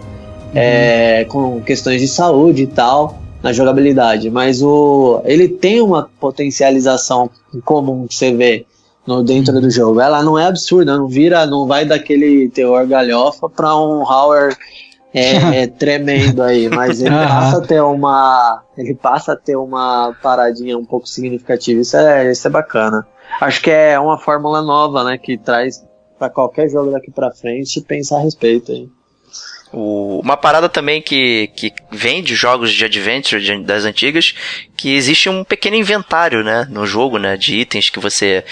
É, com questões de saúde e tal na jogabilidade, mas o ele tem uma potencialização comum que você vê no, dentro do jogo. Ela não é absurda, não vira, não vai daquele teor galhofa para um Hauer é, é, tremendo aí, mas ele passa a ter uma, ele passa a ter uma paradinha um pouco significativa. Isso é, isso é bacana. Acho que é uma fórmula nova, né, que traz para qualquer jogo daqui para frente pensar a respeito aí. O, uma parada também que, que vem de jogos de adventure de, das antigas, que existe um pequeno inventário, né, no jogo, né, de itens que você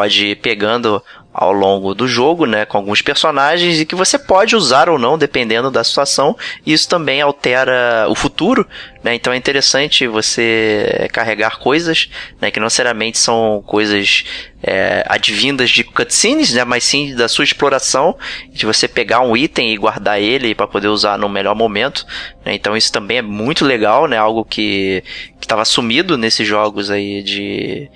pode ir pegando ao longo do jogo, né, com alguns personagens e que você pode usar ou não dependendo da situação. E isso também altera o futuro, né? Então é interessante você carregar coisas, né, que não necessariamente são coisas é, advindas de cutscenes, né, mas sim da sua exploração, de você pegar um item e guardar ele para poder usar no melhor momento. Né? Então isso também é muito legal, né? Algo que estava sumido nesses jogos aí de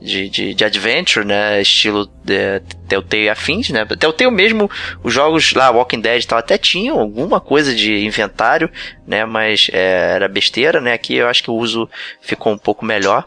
de, de, de adventure, né? Estilo de, Telltale afins, né? Telltale mesmo, os jogos lá, Walking Dead e tal, até tinham alguma coisa de inventário, né? Mas é, era besteira, né? Aqui eu acho que o uso ficou um pouco melhor.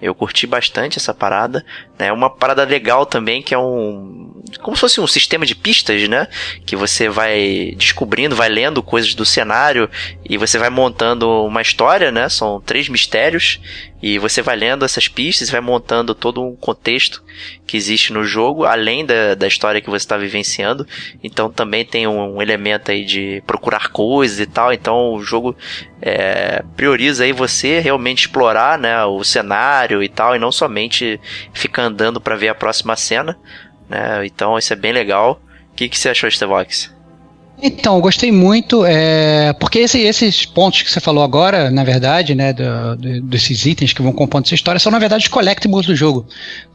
Eu curti bastante essa parada. Né? Uma parada legal também que é um. Como se fosse um sistema de pistas, né? Que você vai descobrindo, vai lendo coisas do cenário e você vai montando uma história, né? São três mistérios e você vai lendo essas pistas, vai montando todo um contexto que existe no jogo, além da, da história que você está vivenciando. Então também tem um, um, elemento aí de procurar coisas e tal. Então o jogo é, prioriza aí você realmente explorar né, o cenário e tal, e não somente ficar andando para ver a próxima cena. Né? Então isso é bem legal. O que, que você achou, Stevox? Então, eu gostei muito, é, porque esse, esses pontos que você falou agora, na verdade, né, do, do, desses itens que vão compondo essa história, são na verdade os collectibles do jogo,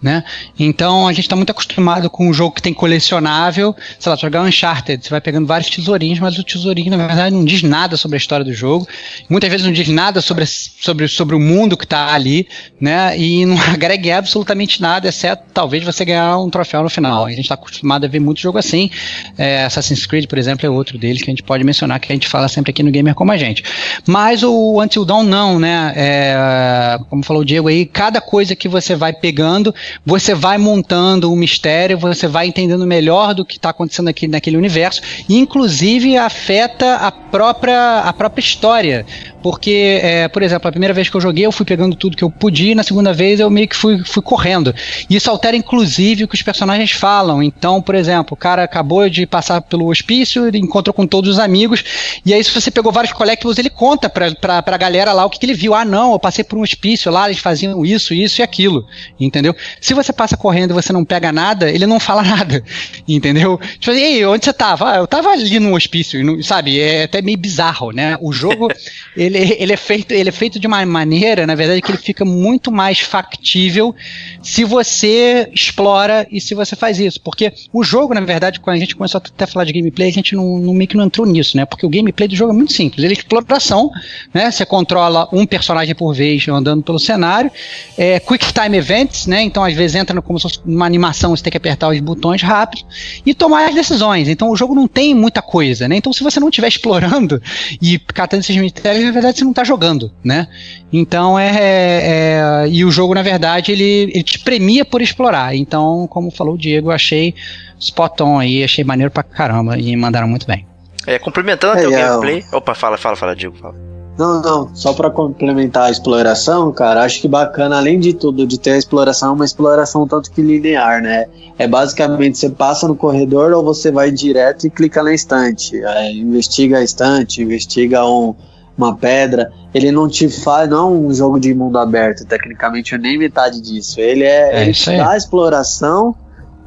né? Então, a gente está muito acostumado com um jogo que tem colecionável, sei lá, jogar Uncharted, você vai pegando vários tesourinhos, mas o tesourinho, na verdade, não diz nada sobre a história do jogo, muitas vezes não diz nada sobre, sobre, sobre o mundo que está ali, né? E não agrega absolutamente nada, exceto talvez você ganhar um troféu no final. A gente está acostumado a ver muito jogo assim, é, Assassin's Creed, por exemplo, é outro deles que a gente pode mencionar, que a gente fala sempre aqui no Gamer Como a Gente. Mas o Until Dawn não, né? É, como falou o Diego aí, cada coisa que você vai pegando, você vai montando um mistério, você vai entendendo melhor do que está acontecendo aqui naquele universo, inclusive afeta a própria, a própria história. Porque, é, por exemplo, a primeira vez que eu joguei, eu fui pegando tudo que eu podia, na segunda vez eu meio que fui, fui correndo. E isso altera, inclusive, o que os personagens falam. Então, por exemplo, o cara acabou de passar pelo hospício, encontrou com todos os amigos, e aí, se você pegou vários collectibles, ele conta pra, pra, pra galera lá o que, que ele viu. Ah, não, eu passei por um hospício lá, eles faziam isso, isso e aquilo. Entendeu? Se você passa correndo e você não pega nada, ele não fala nada. Entendeu? Tipo assim, ei, onde você tava? Ah, eu tava ali no hospício, sabe? É até meio bizarro, né? O jogo, ele ele, ele, é feito, ele é feito de uma maneira, na verdade, que ele fica muito mais factível se você explora e se você faz isso. Porque o jogo, na verdade, quando a gente começou até a falar de gameplay, a gente não, não meio que não entrou nisso, né? Porque o gameplay do jogo é muito simples. Ele é exploração, né? Você controla um personagem por vez andando pelo cenário. É, quick time events, né? Então, às vezes, entra como se fosse uma animação, você tem que apertar os botões rápido e tomar as decisões. Então, o jogo não tem muita coisa, né? Então, se você não estiver explorando e catando esses mistérios, verdade, você não está jogando, né? Então é, é, é, E o jogo, na verdade, ele, ele te premia por explorar. Então, como falou o Diego, eu achei spot on aí, achei maneiro pra caramba e mandaram muito bem. É, complementando até o gameplay. Opa, fala, fala, fala, Diego, fala. Não, não, só para complementar a exploração, cara, acho que bacana, além de tudo, de ter a exploração, uma exploração tanto que linear, né? É basicamente você passa no corredor ou você vai direto e clica na estante. É, investiga a estante, investiga um, uma pedra. Ele não te faz, não é um jogo de mundo aberto, tecnicamente, nem metade disso. Ele é, é ele te dá exploração,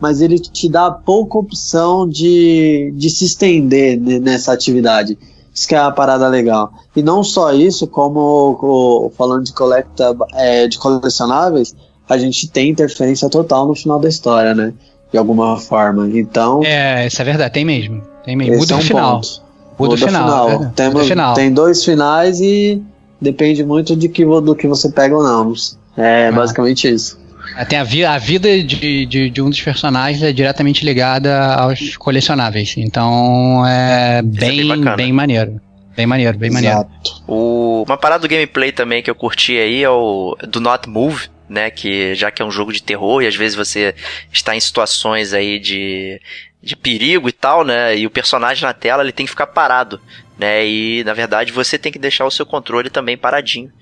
mas ele te dá pouca opção de, de se estender nessa atividade. Isso que é uma parada legal. E não só isso, como o, falando de, collecta, é, de colecionáveis, a gente tem interferência total no final da história, né? De alguma forma. Então. É, isso é verdade, tem mesmo. Tem mesmo. Muda é um final. Ponto. O final. final. É, Temos, muda final. Tem dois finais e depende muito de que, do que você pega ou não. É ah. basicamente isso. É, tem a, vi a vida de, de, de, um dos personagens é diretamente ligada aos colecionáveis. Então é bem, é bem, bem, maneiro. Bem maneiro, bem Exato. maneiro. O, uma parada do gameplay também que eu curti aí é o Do Not Move, né? Que já que é um jogo de terror e às vezes você está em situações aí de de perigo e tal, né? E o personagem na tela ele tem que ficar parado, né? E na verdade você tem que deixar o seu controle também paradinho,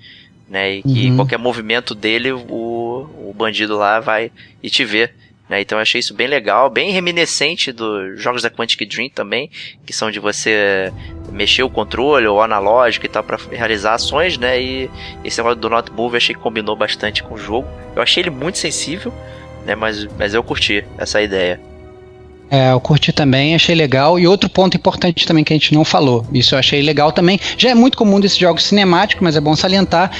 né? E que uhum. qualquer movimento dele o, o bandido lá vai e te vê. Né, então eu achei isso bem legal, bem reminiscente dos jogos da Quantic Dream também, que são de você mexer o controle ou analógico e tal para realizar ações, né? E esse negócio do Not Move eu achei que combinou bastante com o jogo. Eu achei ele muito sensível, né? Mas, mas eu curti essa ideia. É, eu curti também, achei legal. E outro ponto importante também que a gente não falou, isso eu achei legal também. Já é muito comum desses jogos cinemáticos, mas é bom salientar,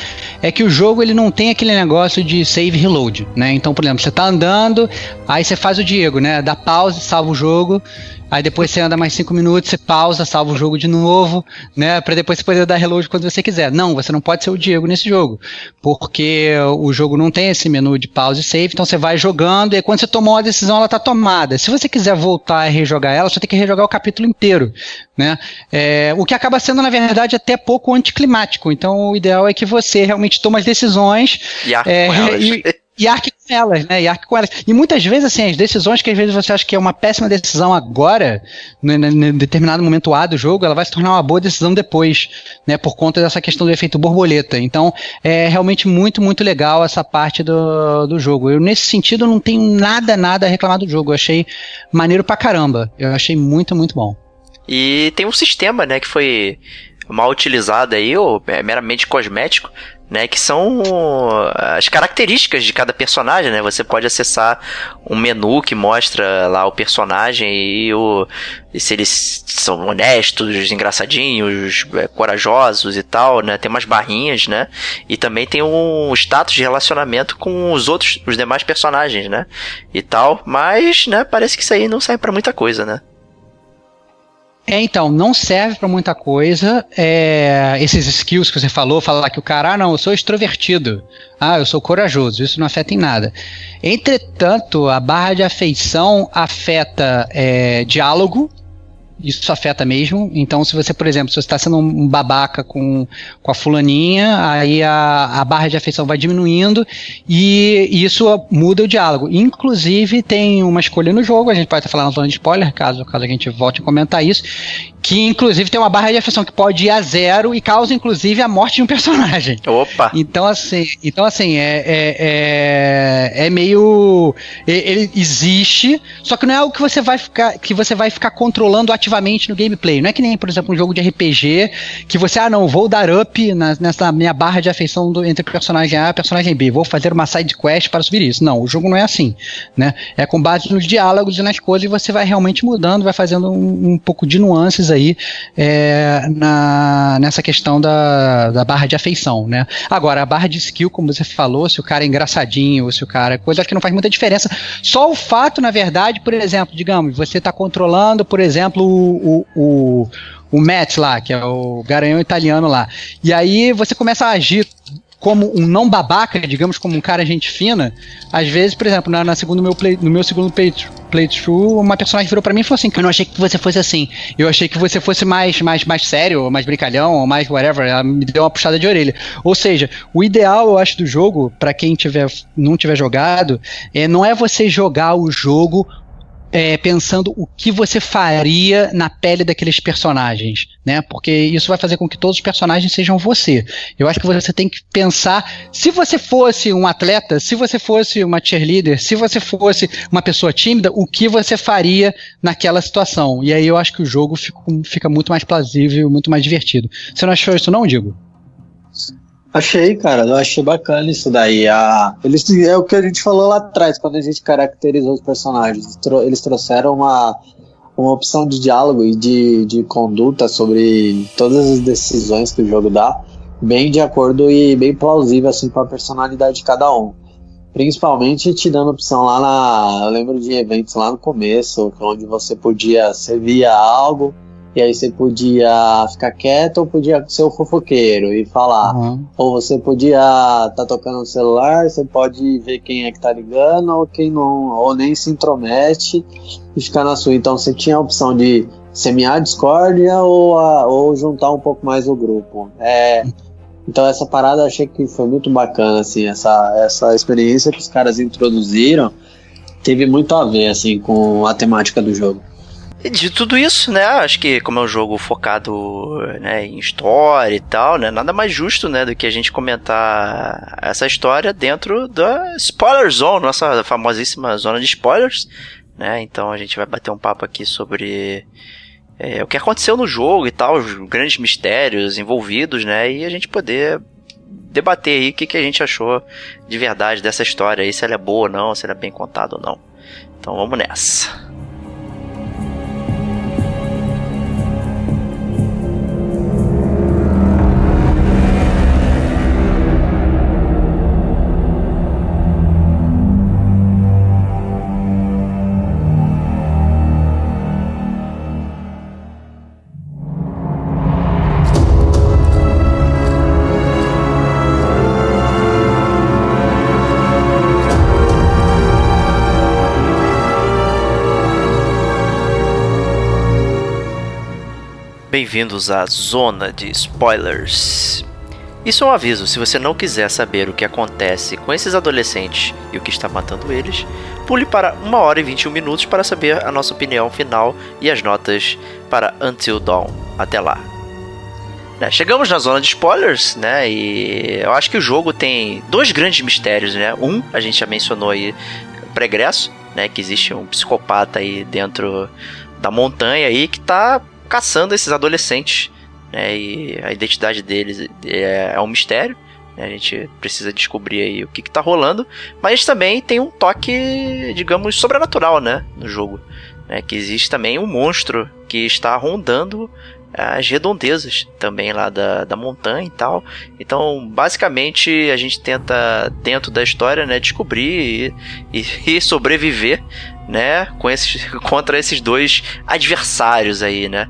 é que o jogo ele não tem aquele negócio de save reload, né? Então, por exemplo, você tá andando, aí você faz o Diego, né? Dá pausa, salva o jogo, Aí depois você anda mais cinco minutos, você pausa, salva o jogo de novo, né? Para depois você poder dar reload quando você quiser. Não, você não pode ser o Diego nesse jogo, porque o jogo não tem esse menu de pause e save, então você vai jogando e quando você tomou a decisão, ela tá tomada. Se você quiser voltar e rejogar ela, você tem que rejogar o capítulo inteiro, né? É, o que acaba sendo, na verdade, até pouco anticlimático. Então o ideal é que você realmente tome as decisões. E, é, e, e arque com elas, né? E arque com elas. E muitas vezes, assim, as decisões que às vezes você acha que é uma péssima decisão agora, em determinado momento A do jogo, ela vai se tornar uma boa decisão depois, né? Por conta dessa questão do efeito borboleta. Então, é realmente muito, muito legal essa parte do, do jogo. Eu, nesse sentido, não tenho nada, nada a reclamar do jogo. Eu achei maneiro pra caramba. Eu achei muito, muito bom. E tem um sistema, né, que foi mal utilizado aí, ou é meramente cosmético, né, que são as características de cada personagem, né? Você pode acessar um menu que mostra lá o personagem e, o, e se eles são honestos, engraçadinhos, é, corajosos e tal, né? Tem umas barrinhas, né? E também tem um status de relacionamento com os outros, os demais personagens, né? E tal, mas, né, parece que isso aí não serve para muita coisa, né? É, então, não serve para muita coisa. É, esses skills que você falou, falar que o cara, ah, não, eu sou extrovertido. Ah, eu sou corajoso. Isso não afeta em nada. Entretanto, a barra de afeição afeta é, diálogo, isso afeta mesmo. Então, se você, por exemplo, se você está sendo um babaca com, com a fulaninha, aí a, a barra de afeição vai diminuindo e isso muda o diálogo. Inclusive, tem uma escolha no jogo, a gente pode estar falando zona de spoiler, caso, caso a gente volte a comentar isso, que inclusive tem uma barra de afeição que pode ir a zero e causa, inclusive, a morte de um personagem. Opa! Então, assim, então, assim é, é, é, é meio. Ele existe, só que não é algo que você vai ficar, que você vai ficar controlando ativamente ativamente no gameplay. Não é que nem, por exemplo, um jogo de RPG que você, ah, não, vou dar up na, nessa minha barra de afeição do, entre personagem A e personagem B, vou fazer uma side quest para subir isso. Não, o jogo não é assim, né? É com base nos diálogos e nas coisas e você vai realmente mudando, vai fazendo um, um pouco de nuances aí é, na, nessa questão da, da barra de afeição, né? Agora, a barra de skill, como você falou, se o cara é engraçadinho ou se o cara é coisa, que não faz muita diferença. Só o fato, na verdade, por exemplo, digamos, você está controlando, por exemplo, o, o, o Matt lá, que é o garanhão italiano lá. E aí você começa a agir como um não babaca, digamos, como um cara gente fina, às vezes, por exemplo, na, na segundo meu play, no meu segundo playthrough, uma personagem virou para mim e falou assim: eu não achei que você fosse assim. Eu achei que você fosse mais, mais, mais sério, mais brincalhão, ou mais whatever. Ela me deu uma puxada de orelha. Ou seja, o ideal, eu acho, do jogo, para quem tiver, não tiver jogado, é, não é você jogar o jogo é, pensando o que você faria na pele daqueles personagens, né? Porque isso vai fazer com que todos os personagens sejam você. Eu acho que você tem que pensar, se você fosse um atleta, se você fosse uma cheerleader, se você fosse uma pessoa tímida, o que você faria naquela situação? E aí eu acho que o jogo fica, fica muito mais plausível, muito mais divertido. Você não achou isso não, Digo? Achei, cara, eu achei bacana isso daí. A, eles, é o que a gente falou lá atrás, quando a gente caracterizou os personagens. Eles trouxeram uma, uma opção de diálogo e de, de conduta sobre todas as decisões que o jogo dá, bem de acordo e bem plausível assim com a personalidade de cada um. Principalmente te dando opção lá na. Eu lembro de eventos lá no começo, onde você podia servir algo e aí você podia ficar quieto ou podia ser o fofoqueiro e falar. Uhum. Ou você podia estar tá tocando no celular, você pode ver quem é que tá ligando ou quem não, ou nem se intromete e ficar na sua. Então você tinha a opção de semear a discórdia ou, a, ou juntar um pouco mais o grupo. É, então essa parada eu achei que foi muito bacana, assim, essa, essa experiência que os caras introduziram teve muito a ver, assim, com a temática do jogo. E de tudo isso, né? Acho que como é um jogo focado né, em história e tal, né? Nada mais justo, né, do que a gente comentar essa história dentro da Spoiler Zone, nossa famosíssima zona de spoilers, né? Então a gente vai bater um papo aqui sobre é, o que aconteceu no jogo e tal, os grandes mistérios envolvidos, né? E a gente poder debater aí o que, que a gente achou de verdade dessa história aí, se ela é boa ou não, se ela é bem contada ou não. Então vamos nessa. Bem-vindos à zona de spoilers. Isso é um aviso: se você não quiser saber o que acontece com esses adolescentes e o que está matando eles, pule para 1 hora e 21 minutos para saber a nossa opinião final e as notas para Until Dawn. Até lá. Né, chegamos na zona de spoilers, né? E eu acho que o jogo tem dois grandes mistérios, né? Um, a gente já mencionou aí, pregresso, né? Que existe um psicopata aí dentro da montanha aí que tá caçando esses adolescentes, né? E a identidade deles é, é um mistério, A gente precisa descobrir aí o que, que tá rolando. Mas também tem um toque, digamos, sobrenatural, né? No jogo. Né, que existe também um monstro que está rondando as redondezas também lá da, da montanha e tal. Então, basicamente, a gente tenta, dentro da história, né, descobrir e, e, e sobreviver, né, com esses, contra esses dois adversários aí, né.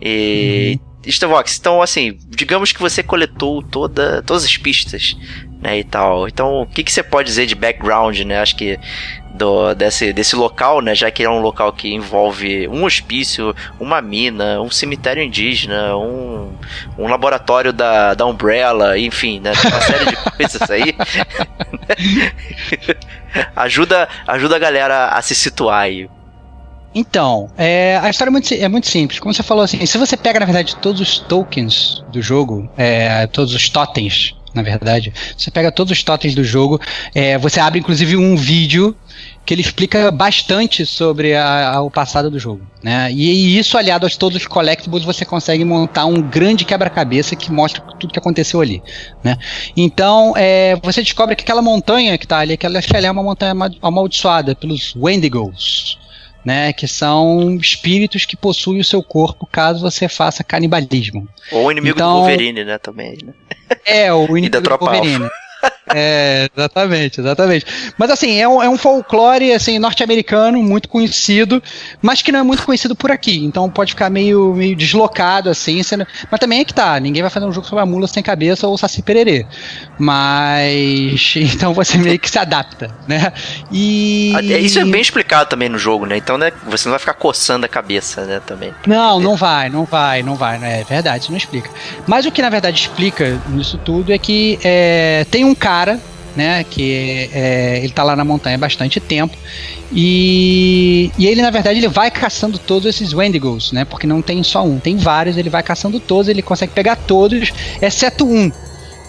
E, uhum. Stevox, então assim, digamos que você coletou toda, todas as pistas, né, e tal. Então, o que, que você pode dizer de background, né? Acho que do, desse, desse local, né? Já que é um local que envolve um hospício, uma mina, um cemitério indígena, um, um laboratório da, da Umbrella, enfim, né? Uma série de coisas aí. ajuda, ajuda a galera a se situar aí. Então, é, a história é muito, é muito, simples. Como você falou assim, se você pega, na verdade, todos os tokens do jogo, é, todos os totens, na verdade, você pega todos os totens do jogo, é, você abre inclusive um vídeo que ele explica bastante sobre a, a, o passado do jogo. Né? E, e, isso, aliado a todos os collectibles, você consegue montar um grande quebra-cabeça que mostra tudo que aconteceu ali. Né? Então, é, você descobre que aquela montanha que está ali, aquela, ela é uma montanha amaldiçoada pelos Wendigos né? Que são espíritos que possuem o seu corpo caso você faça canibalismo. Ou o inimigo então, do Wolverine, né? Também, né? É, o inimigo do Wolverine. É, exatamente, exatamente. Mas assim, é um, é um folclore assim, norte-americano muito conhecido, mas que não é muito conhecido por aqui. Então pode ficar meio, meio deslocado, assim. Sendo... Mas também é que tá, ninguém vai fazer um jogo sobre a mula sem cabeça ou saci pererê. Mas. Então você meio que se adapta, né? E. Isso é bem explicado também no jogo, né? Então né, você não vai ficar coçando a cabeça, né? Também. Não, não vai, não vai, não vai. É verdade, isso não explica. Mas o que na verdade explica nisso tudo é que é, tem um cara, né? Que é, ele tá lá na montanha há bastante tempo. E, e ele, na verdade, ele vai caçando todos esses Wendigos, né? Porque não tem só um, tem vários, ele vai caçando todos, ele consegue pegar todos, exceto um,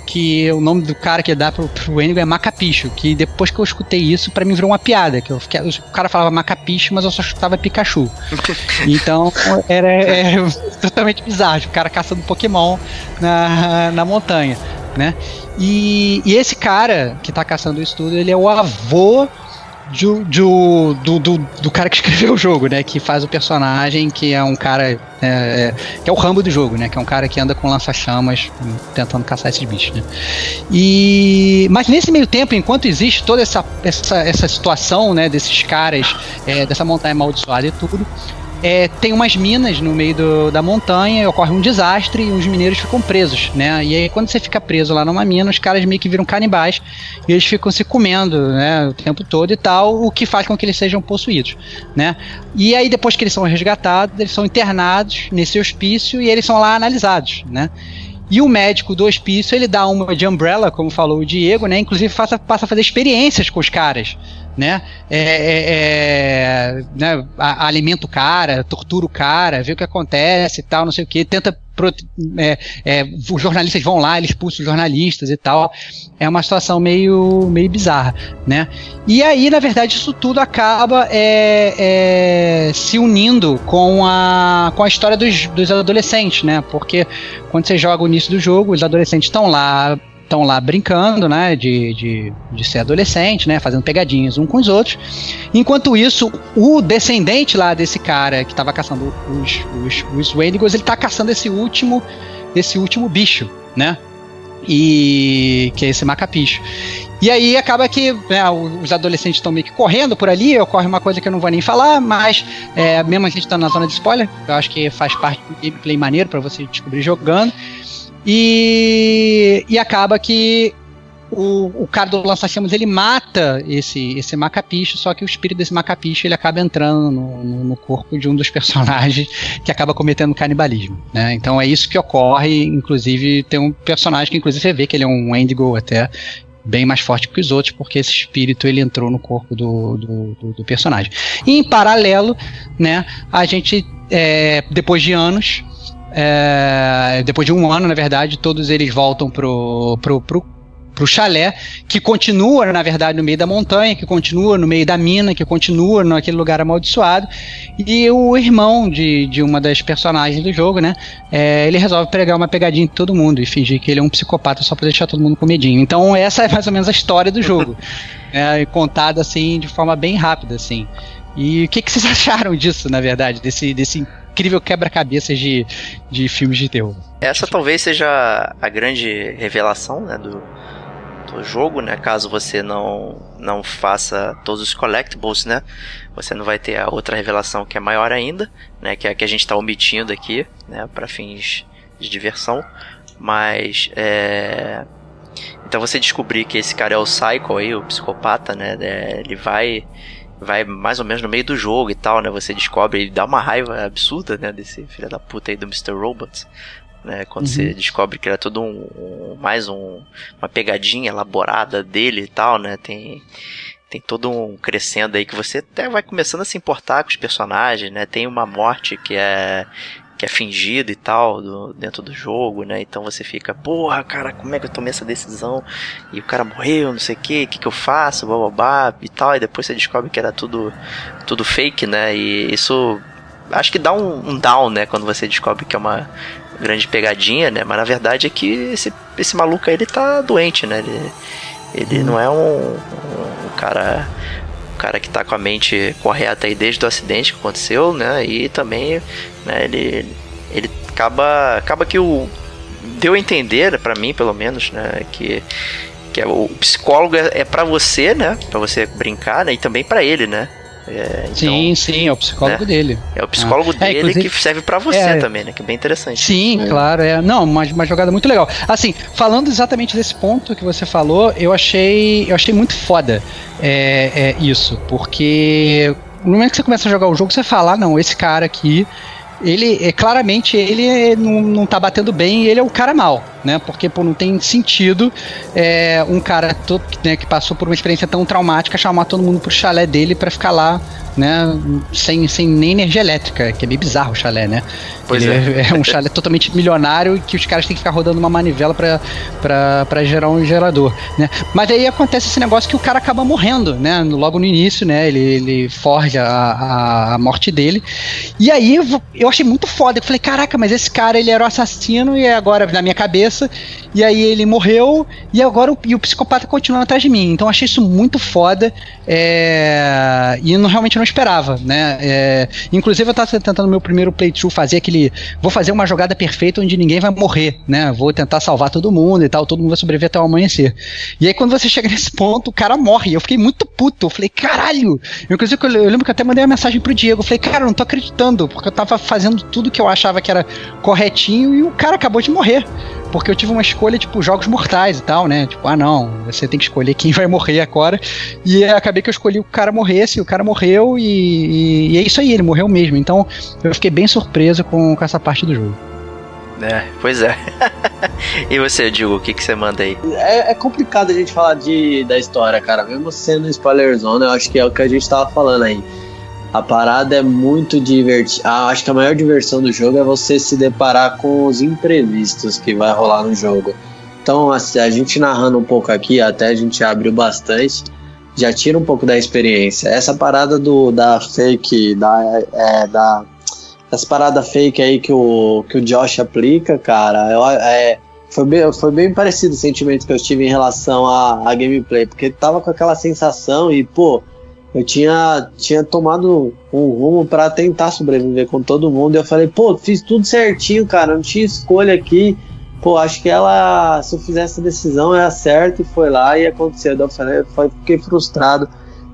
que o nome do cara que dá pro, pro Wendigo é Macapicho, que depois que eu escutei isso, para mim virou uma piada, que eu fiquei, o cara falava Macapicho, mas eu só chutava Pikachu. então, era, era totalmente bizarro, o cara caçando Pokémon na, na montanha, né? E, e esse cara que tá caçando isso tudo, ele é o avô de, do, do, do, cara que escreveu o jogo, né? Que faz o personagem que é um cara. É, é, que é o Rambo do jogo, né? Que é um cara que anda com lança-chamas tentando caçar esses bichos, né? E, mas nesse meio tempo, enquanto existe toda essa, essa, essa situação, né? Desses caras, é, dessa montanha amaldiçoada e tudo, é, tem umas minas no meio do, da montanha, ocorre um desastre e os mineiros ficam presos, né? E aí quando você fica preso lá numa mina, os caras meio que viram canibais e eles ficam se comendo, né, o tempo todo e tal, o que faz com que eles sejam possuídos, né? E aí depois que eles são resgatados, eles são internados nesse hospício e eles são lá analisados, né? E o médico do hospício, ele dá uma de umbrella, como falou o Diego, né? Inclusive passa, passa a fazer experiências com os caras, né? É, é, é, né? alimenta o cara, tortura o cara, vê o que acontece e tal, não sei o que, tenta é, é, os jornalistas vão lá, eles expulsam os jornalistas e tal. É uma situação meio, meio bizarra, né? E aí, na verdade, isso tudo acaba é, se unindo com a, com a história dos, dos adolescentes, né? Porque quando você joga o início do jogo, os adolescentes estão lá estão lá brincando, né, de, de, de ser adolescente, né, fazendo pegadinhas um com os outros. Enquanto isso, o descendente lá desse cara que estava caçando os, os, os Wendigos, ele está caçando esse último, esse último bicho, né, e que é esse macapicho. E aí acaba que né, os adolescentes estão meio que correndo por ali, ocorre uma coisa que eu não vou nem falar, mas é, mesmo a gente está na zona de spoiler, eu acho que faz parte do gameplay maneiro para você descobrir jogando. E, e acaba que o, o cara do lança-chamas ele mata esse, esse macapicho, só que o espírito desse macapicho ele acaba entrando no, no, no, corpo de um dos personagens que acaba cometendo canibalismo. Né? Então é isso que ocorre. Inclusive, tem um personagem que inclusive você vê que ele é um Wendigo até bem mais forte que os outros, porque esse espírito ele entrou no corpo do, do, do, do personagem. E em paralelo, né, a gente, é, depois de anos, é, depois de um ano, na verdade, todos eles voltam pro, pro, pro chalé, que continua, na verdade, no meio da montanha, que continua no meio da mina, que continua naquele lugar amaldiçoado. E o irmão de, de uma das personagens do jogo, né? É, ele resolve pregar uma pegadinha em todo mundo e fingir que ele é um psicopata só pra deixar todo mundo com medinho. Então, essa é mais ou menos a história do jogo. é, contada assim de forma bem rápida, assim. E o que, que vocês acharam disso, na verdade, desse, desse incrível quebra-cabeças de, de filmes de terror? Essa talvez seja a grande revelação né, do, do jogo, né? Caso você não, não faça todos os collectibles, né? Você não vai ter a outra revelação que é maior ainda, né? Que é a que a gente está omitindo aqui, né? Para fins de diversão. Mas é... Então você descobrir que esse cara é o Psycho aí, o psicopata, né? É, ele vai vai mais ou menos no meio do jogo e tal, né? Você descobre e dá uma raiva absurda, né? Desse filho da puta aí do Mr. Robot. Né, quando uhum. você descobre que era tudo um, um mais um, uma pegadinha elaborada dele e tal, né? Tem tem todo um crescendo aí que você até vai começando a se importar com os personagens, né? Tem uma morte que é que é fingido e tal do, dentro do jogo, né? Então você fica, porra, cara, como é que eu tomei essa decisão? E o cara morreu, não sei o que, o que, que eu faço, bababá e tal. E depois você descobre que era tudo, tudo fake, né? E isso acho que dá um, um down, né? Quando você descobre que é uma grande pegadinha, né? Mas na verdade é que esse, esse maluco aí, ele tá doente, né? Ele, ele não é um, um cara cara que tá com a mente correta aí desde o acidente que aconteceu, né? E também, né, ele, ele acaba, acaba que o deu a entender para mim, pelo menos, né, que que é, o psicólogo é, é para você, né, para você brincar, né, e também para ele, né? É, então, sim, sim, é o psicólogo né? dele. É o psicólogo ah. dele é, que serve para você é, também, né? Que é bem interessante. Sim, é. claro, é. Não, uma, uma jogada muito legal. Assim, falando exatamente desse ponto que você falou, eu achei, eu achei muito foda é, é isso, porque no momento que você começa a jogar o jogo, você fala, ah, não, esse cara aqui ele é claramente ele não, não tá batendo bem ele é o cara mal, né? Porque pô, não tem sentido é, um cara todo, né, que passou por uma experiência tão traumática chamar todo mundo pro chalé dele para ficar lá né? Sem, sem nem energia elétrica, que é meio bizarro o chalé, né? Pois Ele é. é um chalé totalmente milionário que os caras têm que ficar rodando uma manivela para gerar um gerador, né? Mas aí acontece esse negócio que o cara acaba morrendo, né? Logo no início, né? Ele, ele forja a, a, morte dele. E aí eu achei muito foda. Eu falei, caraca, mas esse cara ele era o assassino e agora na minha cabeça. E aí ele morreu e agora o, e o psicopata continua atrás de mim. Então eu achei isso muito foda. É, e não, realmente não esperava, né? É, inclusive eu tava tentando meu primeiro playthrough fazer aquele, vou fazer uma jogada perfeita onde ninguém vai morrer, né? Vou tentar salvar todo mundo e tal, todo mundo vai sobreviver até o amanhecer. E aí quando você chega nesse ponto, o cara morre. Eu fiquei muito puto. Eu falei, caralho. Inclusive eu, eu lembro que eu até mandei uma mensagem pro Diego. Eu falei, cara, eu não tô acreditando, porque eu tava fazendo tudo que eu achava que era corretinho e o cara acabou de morrer. Porque eu tive uma escolha, tipo, jogos mortais e tal, né? Tipo, ah, não, você tem que escolher quem vai morrer agora. E acabei que eu escolhi o cara morresse, o cara morreu e, e, e é isso aí, ele morreu mesmo. Então eu fiquei bem surpreso com, com essa parte do jogo. É, pois é. e você, Diego, o que, que você manda aí? É, é, complicado a gente falar de, da história, cara. Mesmo sendo spoiler zone, eu acho que é o que a gente tava falando aí. A parada é muito divertida. Ah, acho que a maior diversão do jogo é você se deparar com os imprevistos que vai rolar no jogo. Então, a, a gente narrando um pouco aqui, até a gente abriu bastante já tira um pouco da experiência. Essa parada do da fake, da, é, da essa parada fake aí que o, que o Josh aplica, cara, eu, é, foi, bem, foi bem parecido o sentimento que eu tive em relação à, gameplay, porque tava com aquela sensação e, pô, eu tinha, tinha tomado um rumo para tentar sobreviver com todo mundo. E eu falei, pô, fiz tudo certinho, cara, não tinha escolha aqui pô, acho que ela, se eu fizesse a decisão, era certa e foi lá e aconteceu. Eu falei, fiquei frustrado.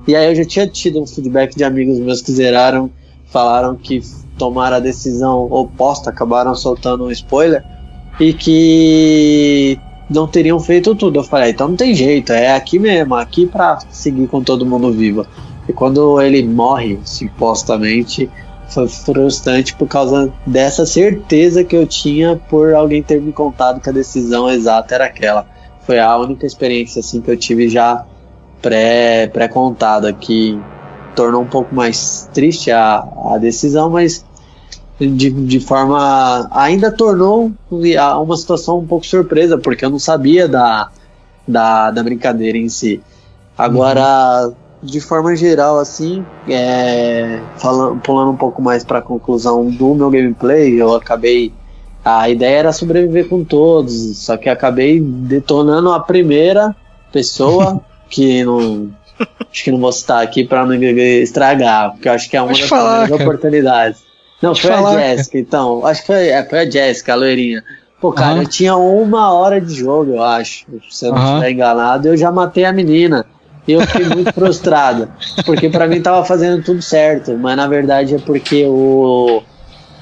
E aí eu já tinha tido um feedback de amigos meus que zeraram, falaram que tomaram a decisão oposta, acabaram soltando um spoiler e que não teriam feito tudo. Eu falei, ah, então não tem jeito, é aqui mesmo, aqui para seguir com todo mundo vivo. E quando ele morre, supostamente, foi frustrante por causa dessa certeza que eu tinha por alguém ter me contado que a decisão exata era aquela. Foi a única experiência assim que eu tive já pré pré contada que tornou um pouco mais triste a, a decisão, mas de, de forma ainda tornou uma situação um pouco surpresa porque eu não sabia da da, da brincadeira em si. Agora, de forma geral, assim, é, falando, pulando um pouco mais para a conclusão do meu gameplay, eu acabei. A ideia era sobreviver com todos, só que acabei detonando a primeira pessoa, que não. Acho que não vou citar aqui para não estragar, porque eu acho que é uma Pode das falar, oportunidades. Não, Pode foi falar, a. Jéssica, então. Acho que foi, é, foi a Jéssica, a loirinha. Pô, cara, Aham. eu tinha uma hora de jogo, eu acho. Se eu não Aham. estiver enganado, eu já matei a menina. E eu fiquei muito frustrado. Porque pra mim tava fazendo tudo certo. Mas na verdade é porque o,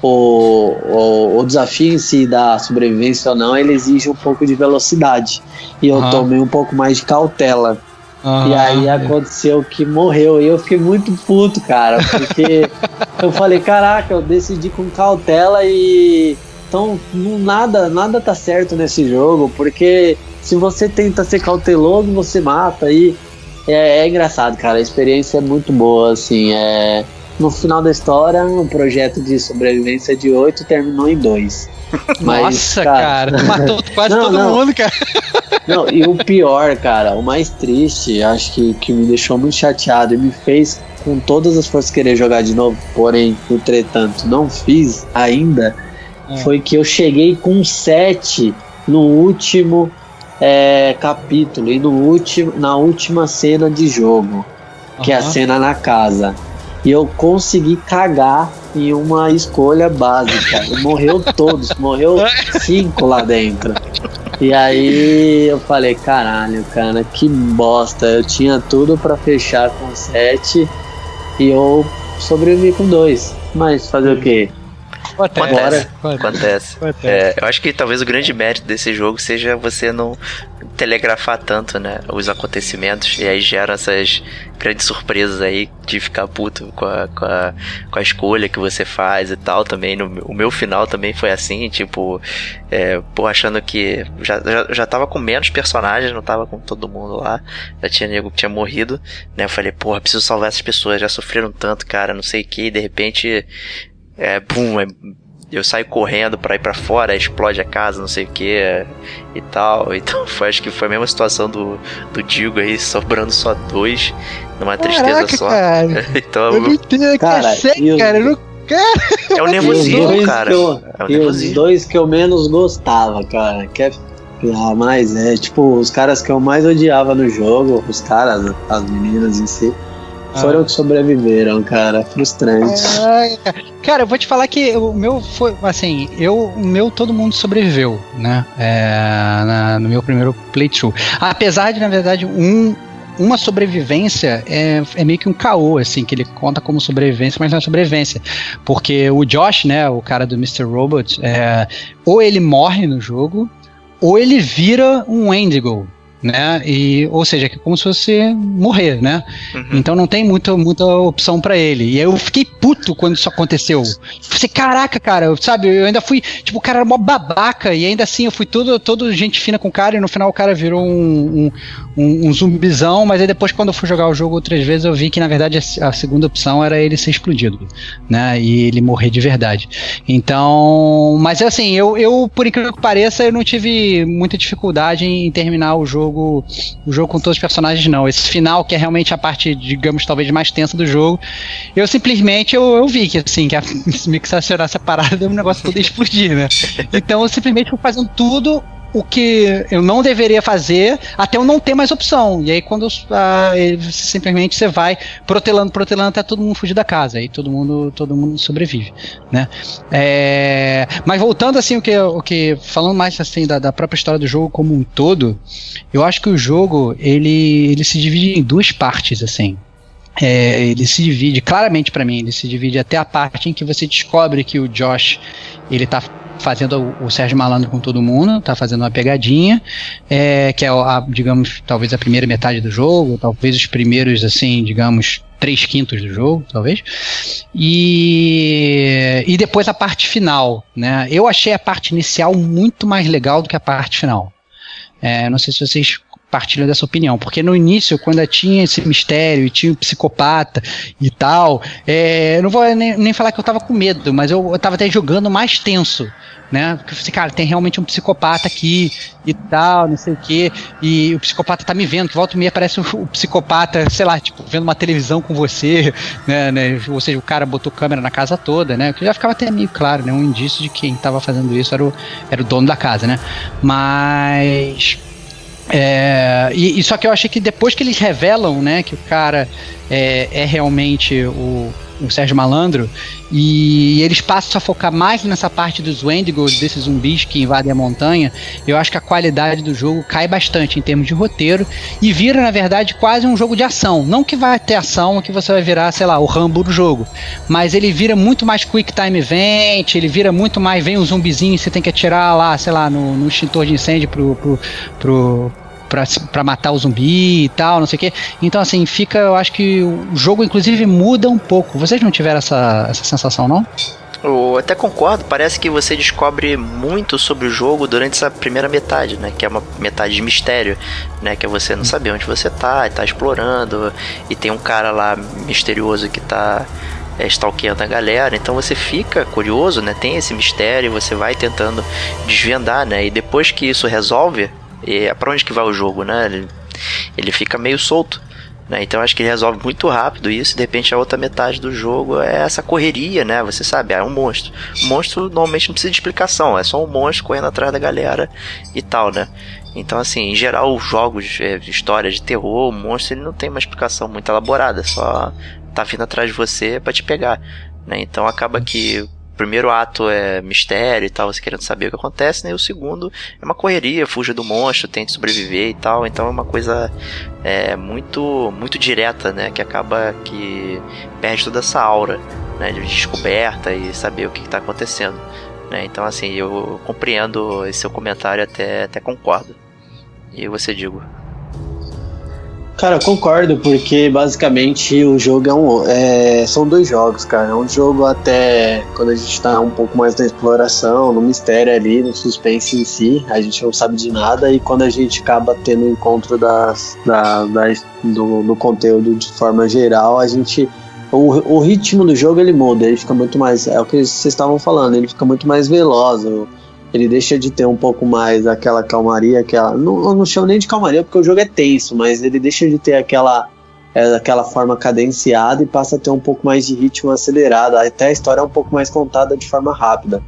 o, o, o desafio em si da sobrevivência ou não, ele exige um pouco de velocidade. E eu Aham. tomei um pouco mais de cautela. E Ah, aí aconteceu que morreu. E eu fiquei muito puto, cara. Porque eu falei, caraca, eu decidi com cautela e. Então, nada, nada tá certo nesse jogo. Porque se você tenta ser cauteloso, você mata. E é, é engraçado, cara. A experiência é muito boa, assim. É... No final da história, o projeto de sobrevivência de 8 terminou em 2. Nossa, cara, tu matou quase Não, todo não. mundo, cara. Não, e o pior, cara, o mais triste, acho que, que me deixou muito chateado e me fez com todas as forças querer jogar de novo, porém, entretanto, não fiz ainda, É. foi que eu cheguei com 7 no último é, capítulo e no último, na última cena de jogo, que é a cena na casa. E eu consegui cagar em uma escolha básica. E morreu todos, morreu cinco lá dentro. E aí eu falei, caralho, cara, que bosta. Eu tinha tudo pra fechar com sete e eu sobrevivi com dois. Mas fazer o quê? Acontece. Acontece. Acontece. É, eu acho que talvez o grande mérito desse jogo seja você não telegrafar tanto, né, os acontecimentos e aí gera essas grandes surpresas aí de ficar puto com a, com a, com a escolha que você faz e tal também. No, o meu final também foi assim, tipo, é, pô, achando que já, já, já tava com menos personagens, não tava com todo mundo lá, já tinha nego que tinha morrido, né, eu falei, porra, preciso salvar essas pessoas, já sofreram tanto, cara, não sei o que, e de repente, é, pum, é, eu saio correndo pra ir pra fora, explode a casa, não sei o que e tal. Então foi, acho que foi a mesma situação do, do Digo aí, sobrando só dois, numa tristeza Caraca, só. cara. Então Eu não entendo, Cara. Sério, e os- cara. Eu não... é o os nervosismo, dois cara. que eu- É o E os nervosismo. dois que eu menos gostava, cara. Que é. Ah, mas é, tipo, os caras que eu mais odiava no jogo, os caras, as meninas em si, foram Ah. que sobreviveram, cara. Frustrante. Ai, cara. Eu vou te falar que o meu foi assim, eu, o meu todo mundo sobreviveu, né? É, na- no meu primeiro playthrough. Apesar de, na verdade, um uma sobrevivência é, é meio que um caô, assim, que ele conta como sobrevivência, mas não é sobrevivência. Porque o Josh, né, o cara do Mr. Robot, é, ou ele morre no jogo, ou ele vira um Wendigo, né? E, ou seja, que é como se fosse morrer, né? Uhum. Então não tem muita, muita opção pra ele. E aí eu fiquei puto quando isso aconteceu. Falei, caraca, cara, sabe, eu ainda fui, tipo, o cara era mó babaca, e ainda assim eu fui todo, todo gente fina com o cara, e no final o cara virou um, um, um- um zumbizão, mas aí depois quando eu fui jogar o jogo outras vezes eu vi que na verdade a, a segunda opção era ele ser explodido, né, e ele morrer de verdade. Então, mas assim, eu, eu por incrível que pareça, eu não tive muita dificuldade em terminar o jogo, o jogo com todos os personagens não. Esse final que é realmente a parte, digamos, talvez mais tensa do jogo, eu simplesmente eu, eu vi que assim, que a, meio que se acionasse a parada, o negócio todo ia explodir, né? Então eu simplesmente fui fazendo tudo o que eu não deveria fazer até eu não ter mais opção. E aí quando ah, simplesmente você vai protelando, protelando até todo mundo fugir da casa. Aí todo mundo, todo mundo sobrevive, né? É, mas voltando assim o que, o que falando mais assim da, da própria história do jogo como um todo, eu acho que o jogo ele, ele se divide em duas partes assim. É, ele se divide, claramente pra mim, ele se divide até a parte em que você descobre que o Josh ele tá fazendo o, Sérgio Malandro com todo mundo, tá fazendo uma pegadinha, é, que é, a, digamos, talvez a primeira metade do jogo, talvez os primeiros, assim, digamos, três quintos do jogo, talvez. E, e depois a parte final, né? Eu achei a parte inicial muito mais legal do que a parte final. É, não sei se vocês partilho dessa opinião, porque no início, quando tinha esse mistério e tinha o psicopata e tal, é, não vou nem, nem, falar que eu tava com medo, mas eu, eu tava até jogando mais tenso né? Porque eu falei, cara, tem realmente um psicopata aqui e tal, não sei o quê, e o psicopata tá me vendo, que volta e meia o psicopata, sei lá, tipo, vendo uma televisão com você, né, né? Ou seja, o cara botou câmera na casa toda, né? Que já ficava até meio claro, né? Um indício de quem tava fazendo isso era o, era o dono da casa, né? Mas. É, e, e, só que eu achei que depois que eles revelam, né, que o cara é, é realmente o, o Sérgio Malandro, e eles passam a focar mais nessa parte dos Wendigos, desses zumbis que invadem a montanha, eu acho que a qualidade do jogo cai bastante em termos de roteiro e vira, na verdade, quase um jogo de ação. Não que vai ter ação, que você vai virar, sei lá, o Rambo do jogo, mas ele vira muito mais quick time event, ele vira muito mais, vem um zumbizinho, você tem que atirar lá, sei lá, no, no extintor de incêndio pro, pro, pro para matar o zumbi e tal, não sei o quê. Então, assim, fica, eu acho que o jogo, inclusive, muda um pouco. Vocês não tiveram essa, essa sensação, não? Eu até concordo, parece que você descobre muito sobre o jogo durante essa primeira metade, né? Que é uma metade de mistério, né? Que é você não saber onde você tá, e tá explorando, e tem um cara lá misterioso que tá é, stalkeando a galera, então você fica curioso, né? Tem esse mistério, você vai tentando desvendar, né? E depois que isso resolve, é para onde que vai o jogo, né? Ele, ele fica meio solto. Né? Então acho que ele resolve muito rápido isso. E de repente a outra metade do jogo é essa correria, né? Você sabe, é um monstro. O monstro normalmente não precisa de explicação, é só um monstro correndo atrás da galera e tal, né? Então, assim, em geral, os jogos é, história de terror, monstro ele não tem uma explicação muito elaborada, só tá vindo atrás de você para te pegar. Né? Então acaba que primeiro ato é mistério e tal, você querendo saber o que acontece, né? E o segundo é uma correria, fuja do monstro, tente sobreviver e tal. Então é uma coisa é, muito muito direta, né? Que acaba que perde toda essa aura né? de descoberta e saber o que está acontecendo. Né? Então assim, eu compreendo esse seu comentário até até concordo. E você digo. Cara, concordo, porque basicamente o jogo é um. É, são dois jogos, cara. É um jogo até quando a gente tá um pouco mais na exploração, no mistério ali, no suspense em si, a gente não sabe de nada, e quando a gente acaba tendo o encontro das, da, das, do, do conteúdo de forma geral, a gente. O, o ritmo do jogo ele muda, ele fica muito mais. É o que vocês estavam falando, ele fica muito mais veloz ele deixa de ter um pouco mais aquela calmaria, aquela. Não, eu não chamo nem de calmaria porque o jogo é tenso, mas ele deixa de ter aquela, é, aquela forma cadenciada e passa a ter um pouco mais de ritmo acelerado. Até a história é um pouco mais contada de forma rápida.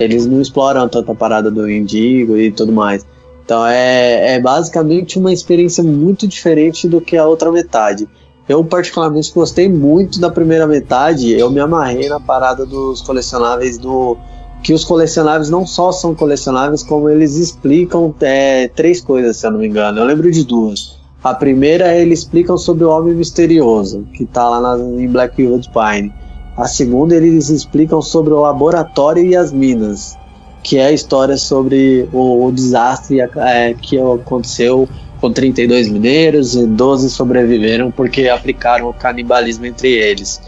Eles não exploram tanta parada do Indigo e tudo mais. Então é, é basicamente uma experiência muito diferente do que a outra metade. Eu, particularmente, gostei muito da primeira metade. Eu me amarrei na parada dos colecionáveis do que os colecionáveis não só são colecionáveis, como eles explicam é, três coisas, se eu não me engano. Eu lembro de duas. A primeira, eles explicam sobre o Homem Misterioso, que está lá na, em Blackwood Pine. A segunda, eles explicam sobre o laboratório e as minas, que é a história sobre o, o desastre é, que aconteceu com 32 mineiros e 12 sobreviveram porque aplicaram o canibalismo entre eles.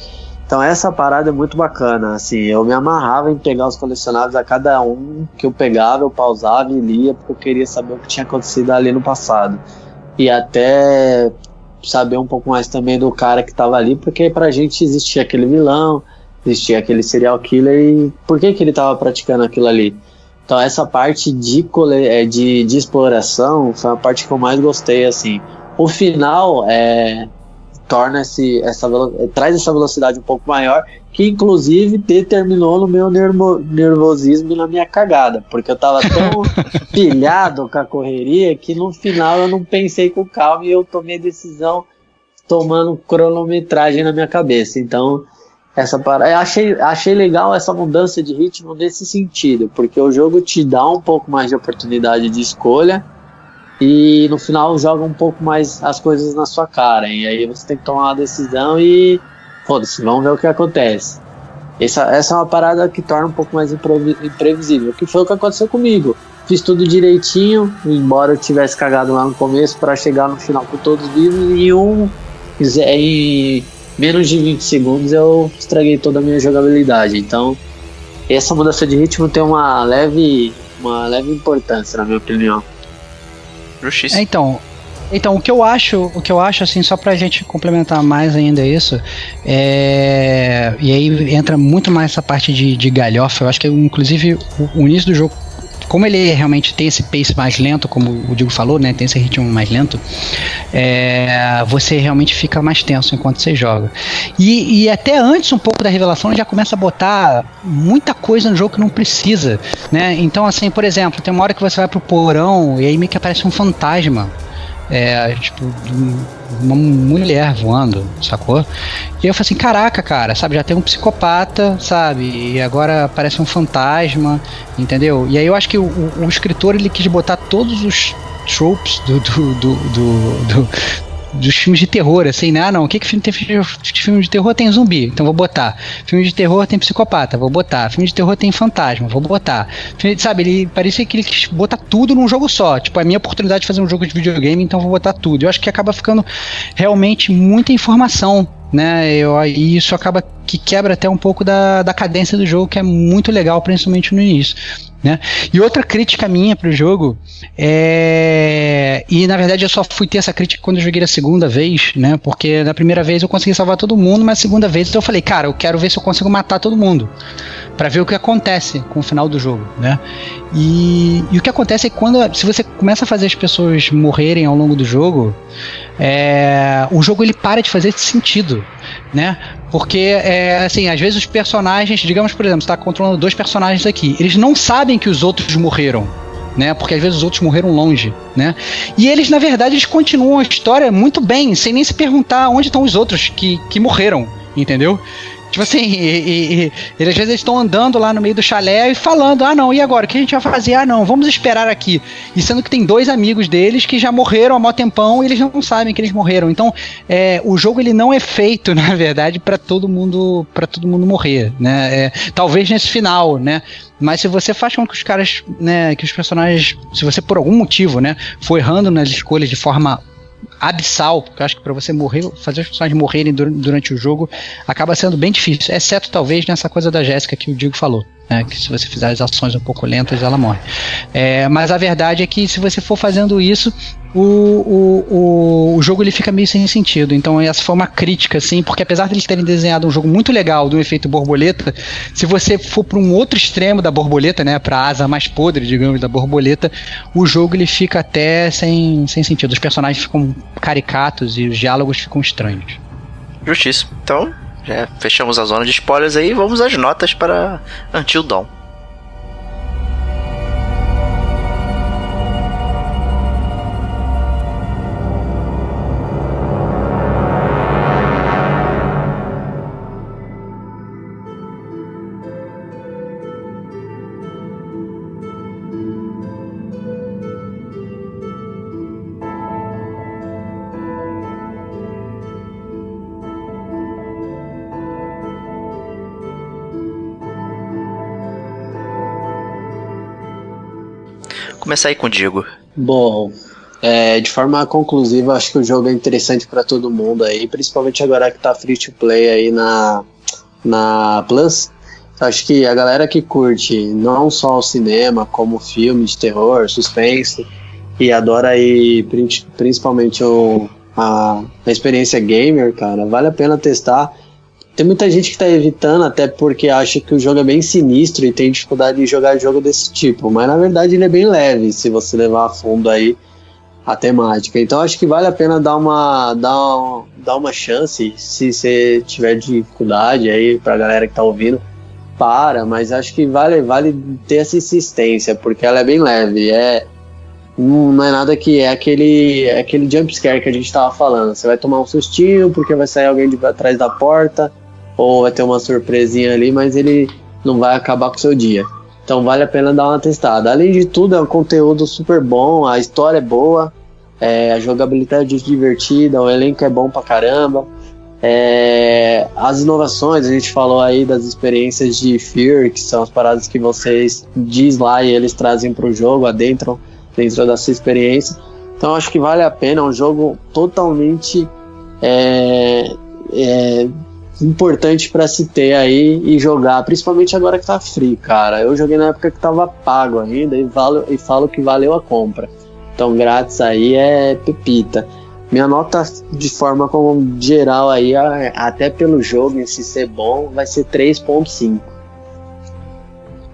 Então essa parada é muito bacana, assim, eu me amarrava em pegar os colecionáveis a cada um que eu pegava, eu pausava e lia, porque eu queria saber o que tinha acontecido ali no passado. E até saber um pouco mais também do cara que estava ali, porque pra gente existia aquele vilão, existia aquele serial killer e por que que ele estava praticando aquilo ali? Então essa parte de, é, de, de exploração foi a parte que eu mais gostei, assim. O final é torna esse, essa traz essa velocidade um pouco maior, que inclusive determinou no meu nervo, nervosismo e na minha cagada, porque eu tava tão pilhado com a correria que no final eu não pensei com calma e eu tomei decisão tomando cronometragem na minha cabeça. Então, essa para eu achei, achei legal essa mudança de ritmo nesse sentido, porque o jogo te dá um pouco mais de oportunidade de escolha e no final joga um pouco mais as coisas na sua cara. E aí você tem que tomar uma decisão e foda-se, vamos ver o que acontece. Essa, essa é uma parada que torna um pouco mais imprevisível, que foi o que aconteceu comigo. Fiz tudo direitinho, embora eu tivesse cagado lá no começo para chegar no final com todos vivos e um em menos de 20 segundos eu estraguei toda a minha jogabilidade. Então, essa mudança de ritmo tem uma leve uma leve importância na minha opinião. Justiça. É, então, Então, o que eu acho, o que eu acho, assim, só pra gente complementar mais ainda isso, é. E aí entra muito mais essa parte de, de galhofa. Eu acho que, inclusive, o, o início do jogo como ele realmente tem esse pace mais lento, como o Diego falou, né, tem esse ritmo mais lento, é, você realmente fica mais tenso enquanto você joga. E, e, até antes um pouco da revelação, já começa a botar muita coisa no jogo que não precisa, né? Então, assim, por exemplo, tem uma hora que você vai pro porão e aí meio que aparece um fantasma é, tipo, uma mulher voando, sacou? E eu falei assim, caraca, cara, sabe, já tem um psicopata, sabe? E agora parece um fantasma, entendeu? E aí eu acho que o, o, escritor ele quis botar todos os tropes do, do, do, do, dos filmes de terror, assim, né? Ah, não, o que que filme tem filme de terror tem zumbi, então vou botar. Filme de terror tem psicopata, vou botar. Filme de terror tem fantasma, vou botar. Filme, sabe, ele parecia que ele quis botar tudo num jogo só. Tipo, a minha oportunidade de fazer um jogo de videogame, então vou botar tudo. Eu acho que acaba ficando realmente muita informação né? Eu, e isso acaba que quebra até um pouco da, da cadência do jogo, que é muito legal, principalmente no início. Né? E outra crítica minha pro jogo é. E na verdade eu só fui ter essa crítica quando eu joguei a segunda vez, né? Porque na primeira vez eu consegui salvar todo mundo, mas a segunda vez eu falei, cara, eu quero ver se eu consigo matar todo mundo. para ver o que acontece com o final do jogo, né? E, e o que acontece é que quando. Se você começa a fazer as pessoas morrerem ao longo do jogo, é, o jogo ele para de fazer sentido, né? Porque, é, assim, às vezes os personagens, digamos, por exemplo, você está controlando dois personagens aqui, eles não sabem que os outros morreram. Né? Porque às vezes os outros morreram longe, né? E eles, na verdade, eles continuam a história muito bem, sem nem se perguntar onde estão os outros que, que morreram, entendeu? Tipo assim, e, e, e, às vezes eles estão andando lá no meio do chalé e falando: ah, não, e agora? O que a gente vai fazer? Ah, não, vamos esperar aqui. E sendo que tem dois amigos deles que já morreram há mó tempão e eles não sabem que eles morreram. Então, é, o jogo ele não é feito, na verdade, para todo mundo para todo mundo morrer, né? É, talvez nesse final, né? Mas se você faz com que os caras, né, que os personagens, se você por algum motivo, né, for errando nas escolhas de forma abissal, porque eu acho que para você morrer, fazer os personagens morrerem durante o jogo acaba sendo bem difícil, exceto talvez nessa coisa da Jéssica que o Diego falou. Né, que se você fizer as ações um pouco lentas, ela morre. É, mas a verdade é que se você for fazendo isso, o, o, o, jogo ele fica meio sem sentido. Então essa foi uma crítica, assim, porque apesar de eles terem desenhado um jogo muito legal do efeito borboleta, se você for para um outro extremo da borboleta, né, para a asa mais podre, digamos, da borboleta, o jogo ele fica até sem, sem sentido. Os personagens ficam caricatos e os diálogos ficam estranhos. Justíssimo. Então, já fechamos a zona de spoilers aí, vamos às notas para Until Dawn. Começar aí contigo. Bom, é, de forma conclusiva, acho que o jogo é interessante para todo mundo aí, principalmente agora que tá free to play aí na, na Plus. Acho que a galera que curte não só o cinema, como filme de terror, suspense, e adora aí principalmente o, a, a experiência gamer, cara, vale a pena testar. Tem muita gente que tá evitando, até porque acha que o jogo é bem sinistro e tem dificuldade de jogar jogo desse tipo. Mas na verdade ele é bem leve, se você levar a fundo aí a temática. Então acho que vale a pena dar uma, dar, dar uma chance, se você tiver dificuldade aí pra galera que tá ouvindo. Para, mas acho que vale, vale ter essa insistência, porque ela é bem leve. É, não é nada que é aquele, é aquele jump scare que a gente tava falando. Você vai tomar um sustinho porque vai sair alguém de atrás da porta ou vai ter uma surpresinha ali, mas ele não vai acabar com o seu dia. Então vale a pena dar uma testada. Além de tudo, é um conteúdo super bom, a história é boa, é, a jogabilidade é divertida, o elenco é bom pra caramba. É, as inovações, a gente falou aí das experiências de Fear, que são as paradas que vocês diz lá e eles trazem para o jogo, adentram dentro da sua experiência. Então acho que vale a pena, é um jogo totalmente é, é, importante para se ter aí e jogar, principalmente agora que tá free, cara. Eu joguei na época que tava pago ainda e, valo, e falo que valeu a compra. Então, grátis aí é pepita. Minha nota de forma como geral aí, até pelo jogo em si ser bom, vai ser 3.5.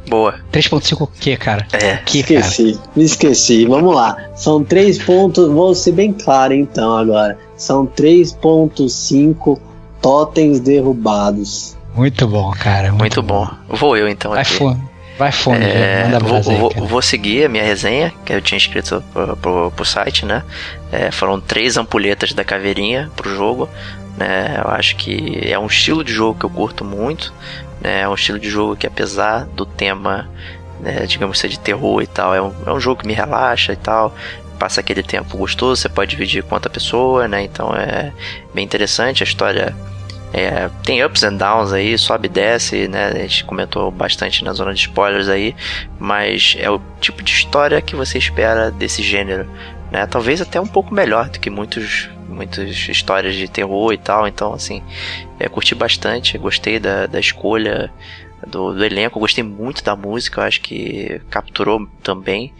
Boa. 3.5 o que, cara? É. Que, esqueci, cara? me esqueci. Vamos lá. São 3 pontos, vou ser bem claro então agora. São 3.5 totens derrubados. Muito bom, cara. Muito, Muito bom. Vou eu então Vai aqui. fundo. Vai fundo, É, manda vou, aí, vou- vou seguir a minha resenha, que eu tinha escrito pro, pro, pro site, né? É, foram três ampulhetas da caveirinha pro jogo. Né? Eu acho que é um estilo de jogo que eu curto muito. Né? É um estilo de jogo que, apesar do tema, né, digamos, ser de terror e tal, é um, é um jogo que me relaxa e tal. Passa aquele tempo gostoso, você pode dividir com outra pessoa, né? Então é bem interessante. A história é, tem ups and downs aí, sobe e desce, né? A gente comentou bastante na zona de spoilers aí, mas é o tipo de história que você espera desse gênero, né? Talvez até um pouco melhor do que muitos, muitas histórias de terror e tal. Então, assim, é, curti bastante, gostei da, da escolha do, do elenco, gostei muito da música, eu acho que capturou também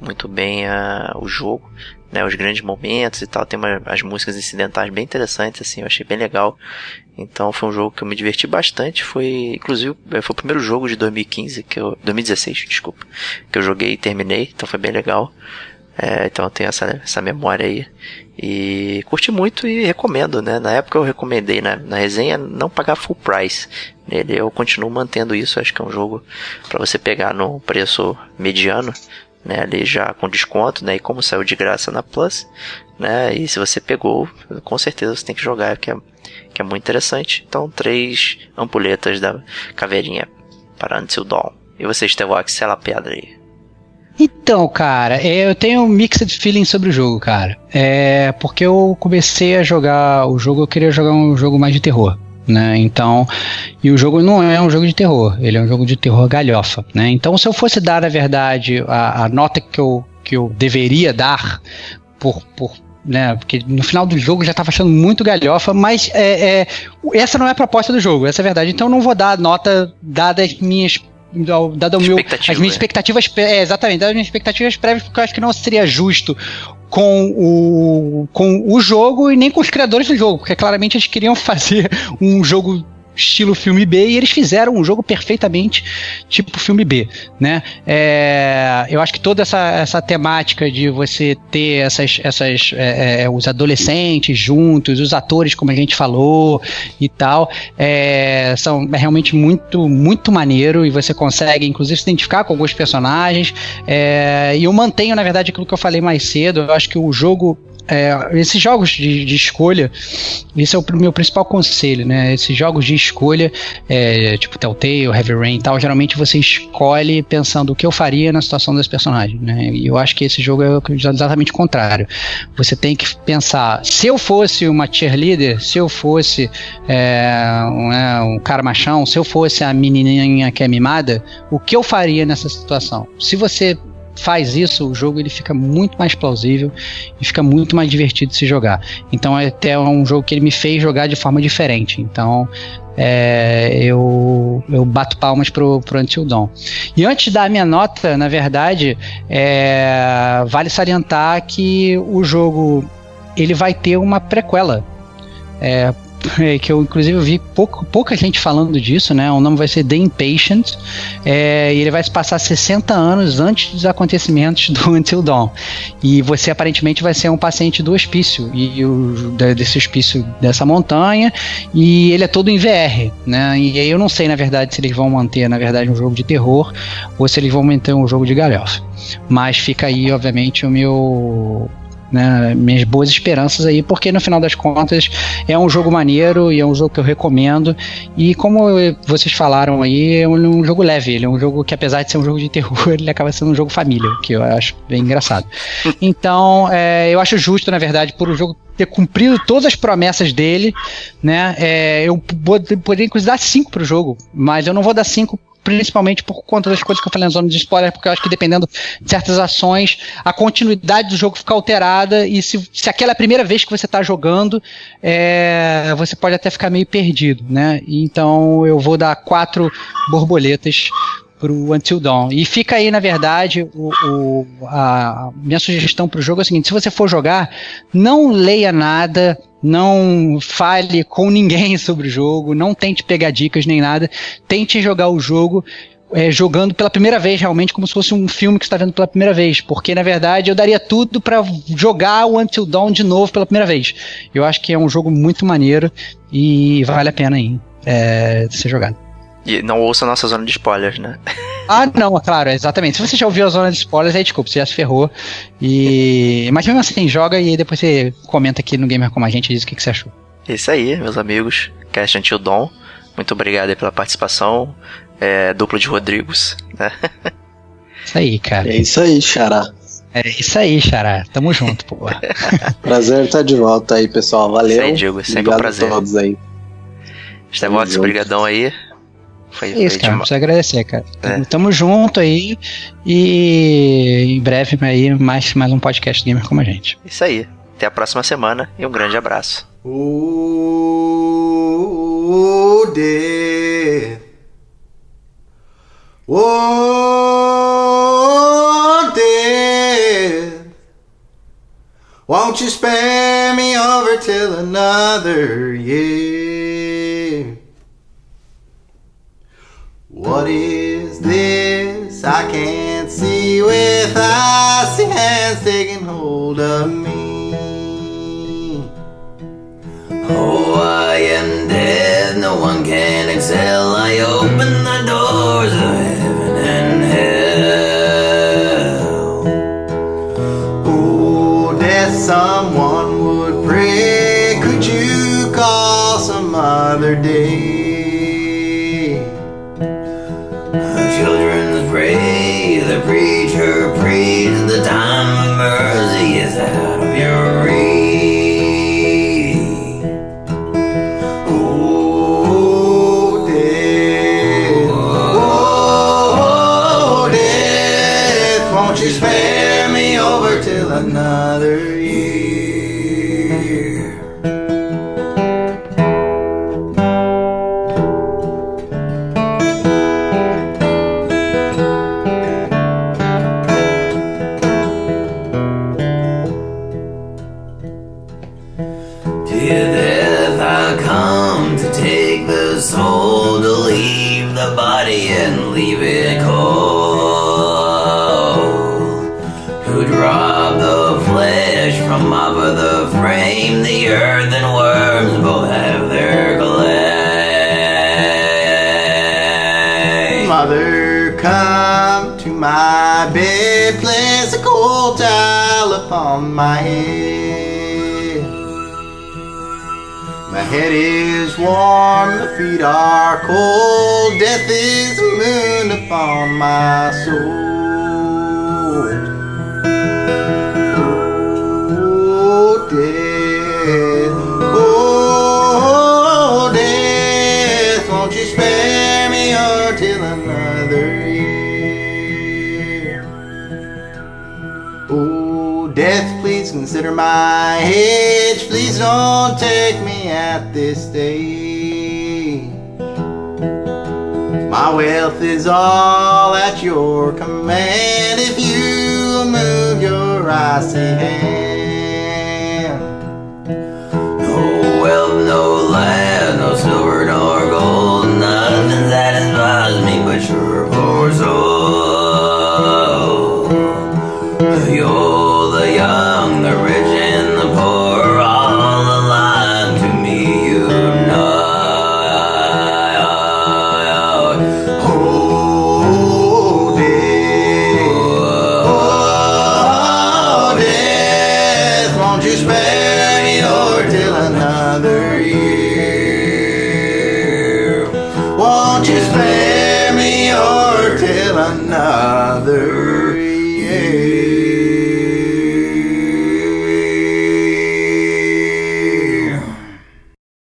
muito bem a, o jogo. Né, os grandes momentos e tal, tem uma, as músicas incidentais bem interessantes, assim, eu achei bem legal. Então foi um jogo que eu me diverti bastante. Foi, inclusive, eh, foi o primeiro jogo de 2015 que eu, 2016, desculpa, que eu joguei e terminei. Então foi bem legal. É, então eu tenho essa, essa memória aí. E curti muito e recomendo, né? Na época eu recomendei na, na resenha não pagar full price nele. Eu continuo mantendo isso. Acho que é um jogo para você pegar no preço mediano, né? Ali já com desconto, né? E como saiu de graça na Plus, né? E se você pegou, com certeza você tem que jogar, que é, que é muito interessante. Então, três ampulhetas da caveirinha para Until Dawn. E você, Stevox, sela a pedra aí. Então, cara, é, eu tenho um mixed feeling sobre o jogo, cara. É porque eu comecei a jogar o jogo, eu queria jogar um jogo mais de terror. Né? Então, e o jogo não é um jogo de terror, ele é um jogo de terror galhofa, né? Então, se eu fosse dar, na verdade, a, a nota que eu, que eu deveria dar por, por né? Porque no final do jogo já estava achando muito galhofa, mas é, é, essa não é a proposta do jogo, essa é a verdade. Então não vou dar nota dadas as dado meu, as minhas é. expectativas, é, exatamente, dadas as minhas expectativas prévias, porque eu acho que não seria justo com o, com o jogo e nem com os criadores do jogo, porque claramente eles queriam fazer um jogo estilo filme B e eles fizeram um jogo perfeitamente tipo filme B, né? É, eu acho que toda essa, essa temática de você ter essas, essas é, é, os adolescentes juntos, os atores como a gente falou e tal, é, são realmente muito muito maneiro e você consegue inclusive se identificar com alguns personagens é, e eu mantenho na verdade aquilo que eu falei mais cedo. Eu acho que o jogo é, esses jogos de, de escolha, esse é o meu principal conselho, né? Esses jogos de escolha, é, tipo Telltale, Heavy Rain e tal, geralmente você escolhe pensando o que eu faria na situação desse personagem, né? E eu acho que esse jogo é exatamente o contrário. Você tem que pensar, se eu fosse uma cheerleader, se eu fosse é, um, é, um cara machão, se eu fosse a menininha que é mimada, o que eu faria nessa situação? Se você faz isso, o jogo ele fica muito mais plausível e fica muito mais divertido de se jogar. Então é até um jogo que ele me fez jogar de forma diferente. Então é, eu, eu bato palmas pro, pro Until Dawn. E antes de dar a minha nota, na verdade, é, vale salientar que o jogo ele vai ter uma prequela. É, é, que eu inclusive vi pouco, pouca gente falando disso, né? O nome vai ser The Impatient é, e ele vai se passar 60 anos antes dos acontecimentos do Until Dawn. E você aparentemente vai ser um paciente do hospício e o, desse hospício dessa montanha e ele é todo em VR, né? E aí eu não sei na verdade se eles vão manter na verdade um jogo de terror ou se eles vão manter um jogo de galhofa. Mas fica aí obviamente o meu né, minhas boas esperanças aí, porque no final das contas é um jogo maneiro e é um jogo que eu recomendo. E como vocês falaram aí, é um, um jogo leve, ele é um jogo que apesar de ser um jogo de terror, ele acaba sendo um jogo família, que eu acho bem engraçado. Então, é, eu acho justo, na verdade, por o jogo ter cumprido todas as promessas dele, né? é, eu pod- poderia inclusive dar 5 pro jogo, mas eu não vou dar 5 principalmente por conta das coisas que eu falei na zona de spoiler, porque eu acho que dependendo de certas ações, a continuidade do jogo fica alterada e se, se aquela é a primeira vez que você está jogando, é, você pode até ficar meio perdido, né? Então eu vou dar quatro borboletas pro Until Dawn. E fica aí, na verdade, o, o- a a minha sugestão pro jogo é o seguinte: se você for jogar, não leia nada, não fale com ninguém sobre o jogo, não tente pegar dicas nem nada, tente jogar o jogo. é, jogando pela primeira vez, realmente, como se fosse um filme que está vendo pela primeira vez. Porque, na verdade, eu daria tudo pra jogar o Until Dawn de novo pela primeira vez. Eu acho que é um jogo muito maneiro e vale a pena aí, é, ser jogado. E não ouça a nossa zona de spoilers, né? Ah, não, é claro, exatamente. Se você já ouviu a zona de spoilers, aí desculpa, você já se ferrou. E... Mas mesmo assim, joga e aí depois você comenta aqui no Gamer Como a Gente e diz o que, que você achou. É Isso aí, meus amigos. Cast Until Dawn. Muito obrigado aí pela participação. É, duplo de Rodrigos, né? Isso aí, cara. É isso aí, Xará. É isso aí, Xará. Tamo junto, pô. Prazer estar de volta aí, pessoal. Valeu. Isso aí, Diego. Sempre um Obrigado prazer. a todos aí. Estevox, junto. brigadão aí. Foi, É isso, foi cara. dema- Preciso agradecer, cara. É. Tamo, junto aí. E em breve aí mais, mais um podcast Gamer Como a Gente. Isso aí. Até a próxima semana e um grande abraço. Oh, death. Oh, death. Won't you spare me over till another year? What is this I can't see with icy hands taking hold of me? Oh, I am dead, no one can excel. I open the doors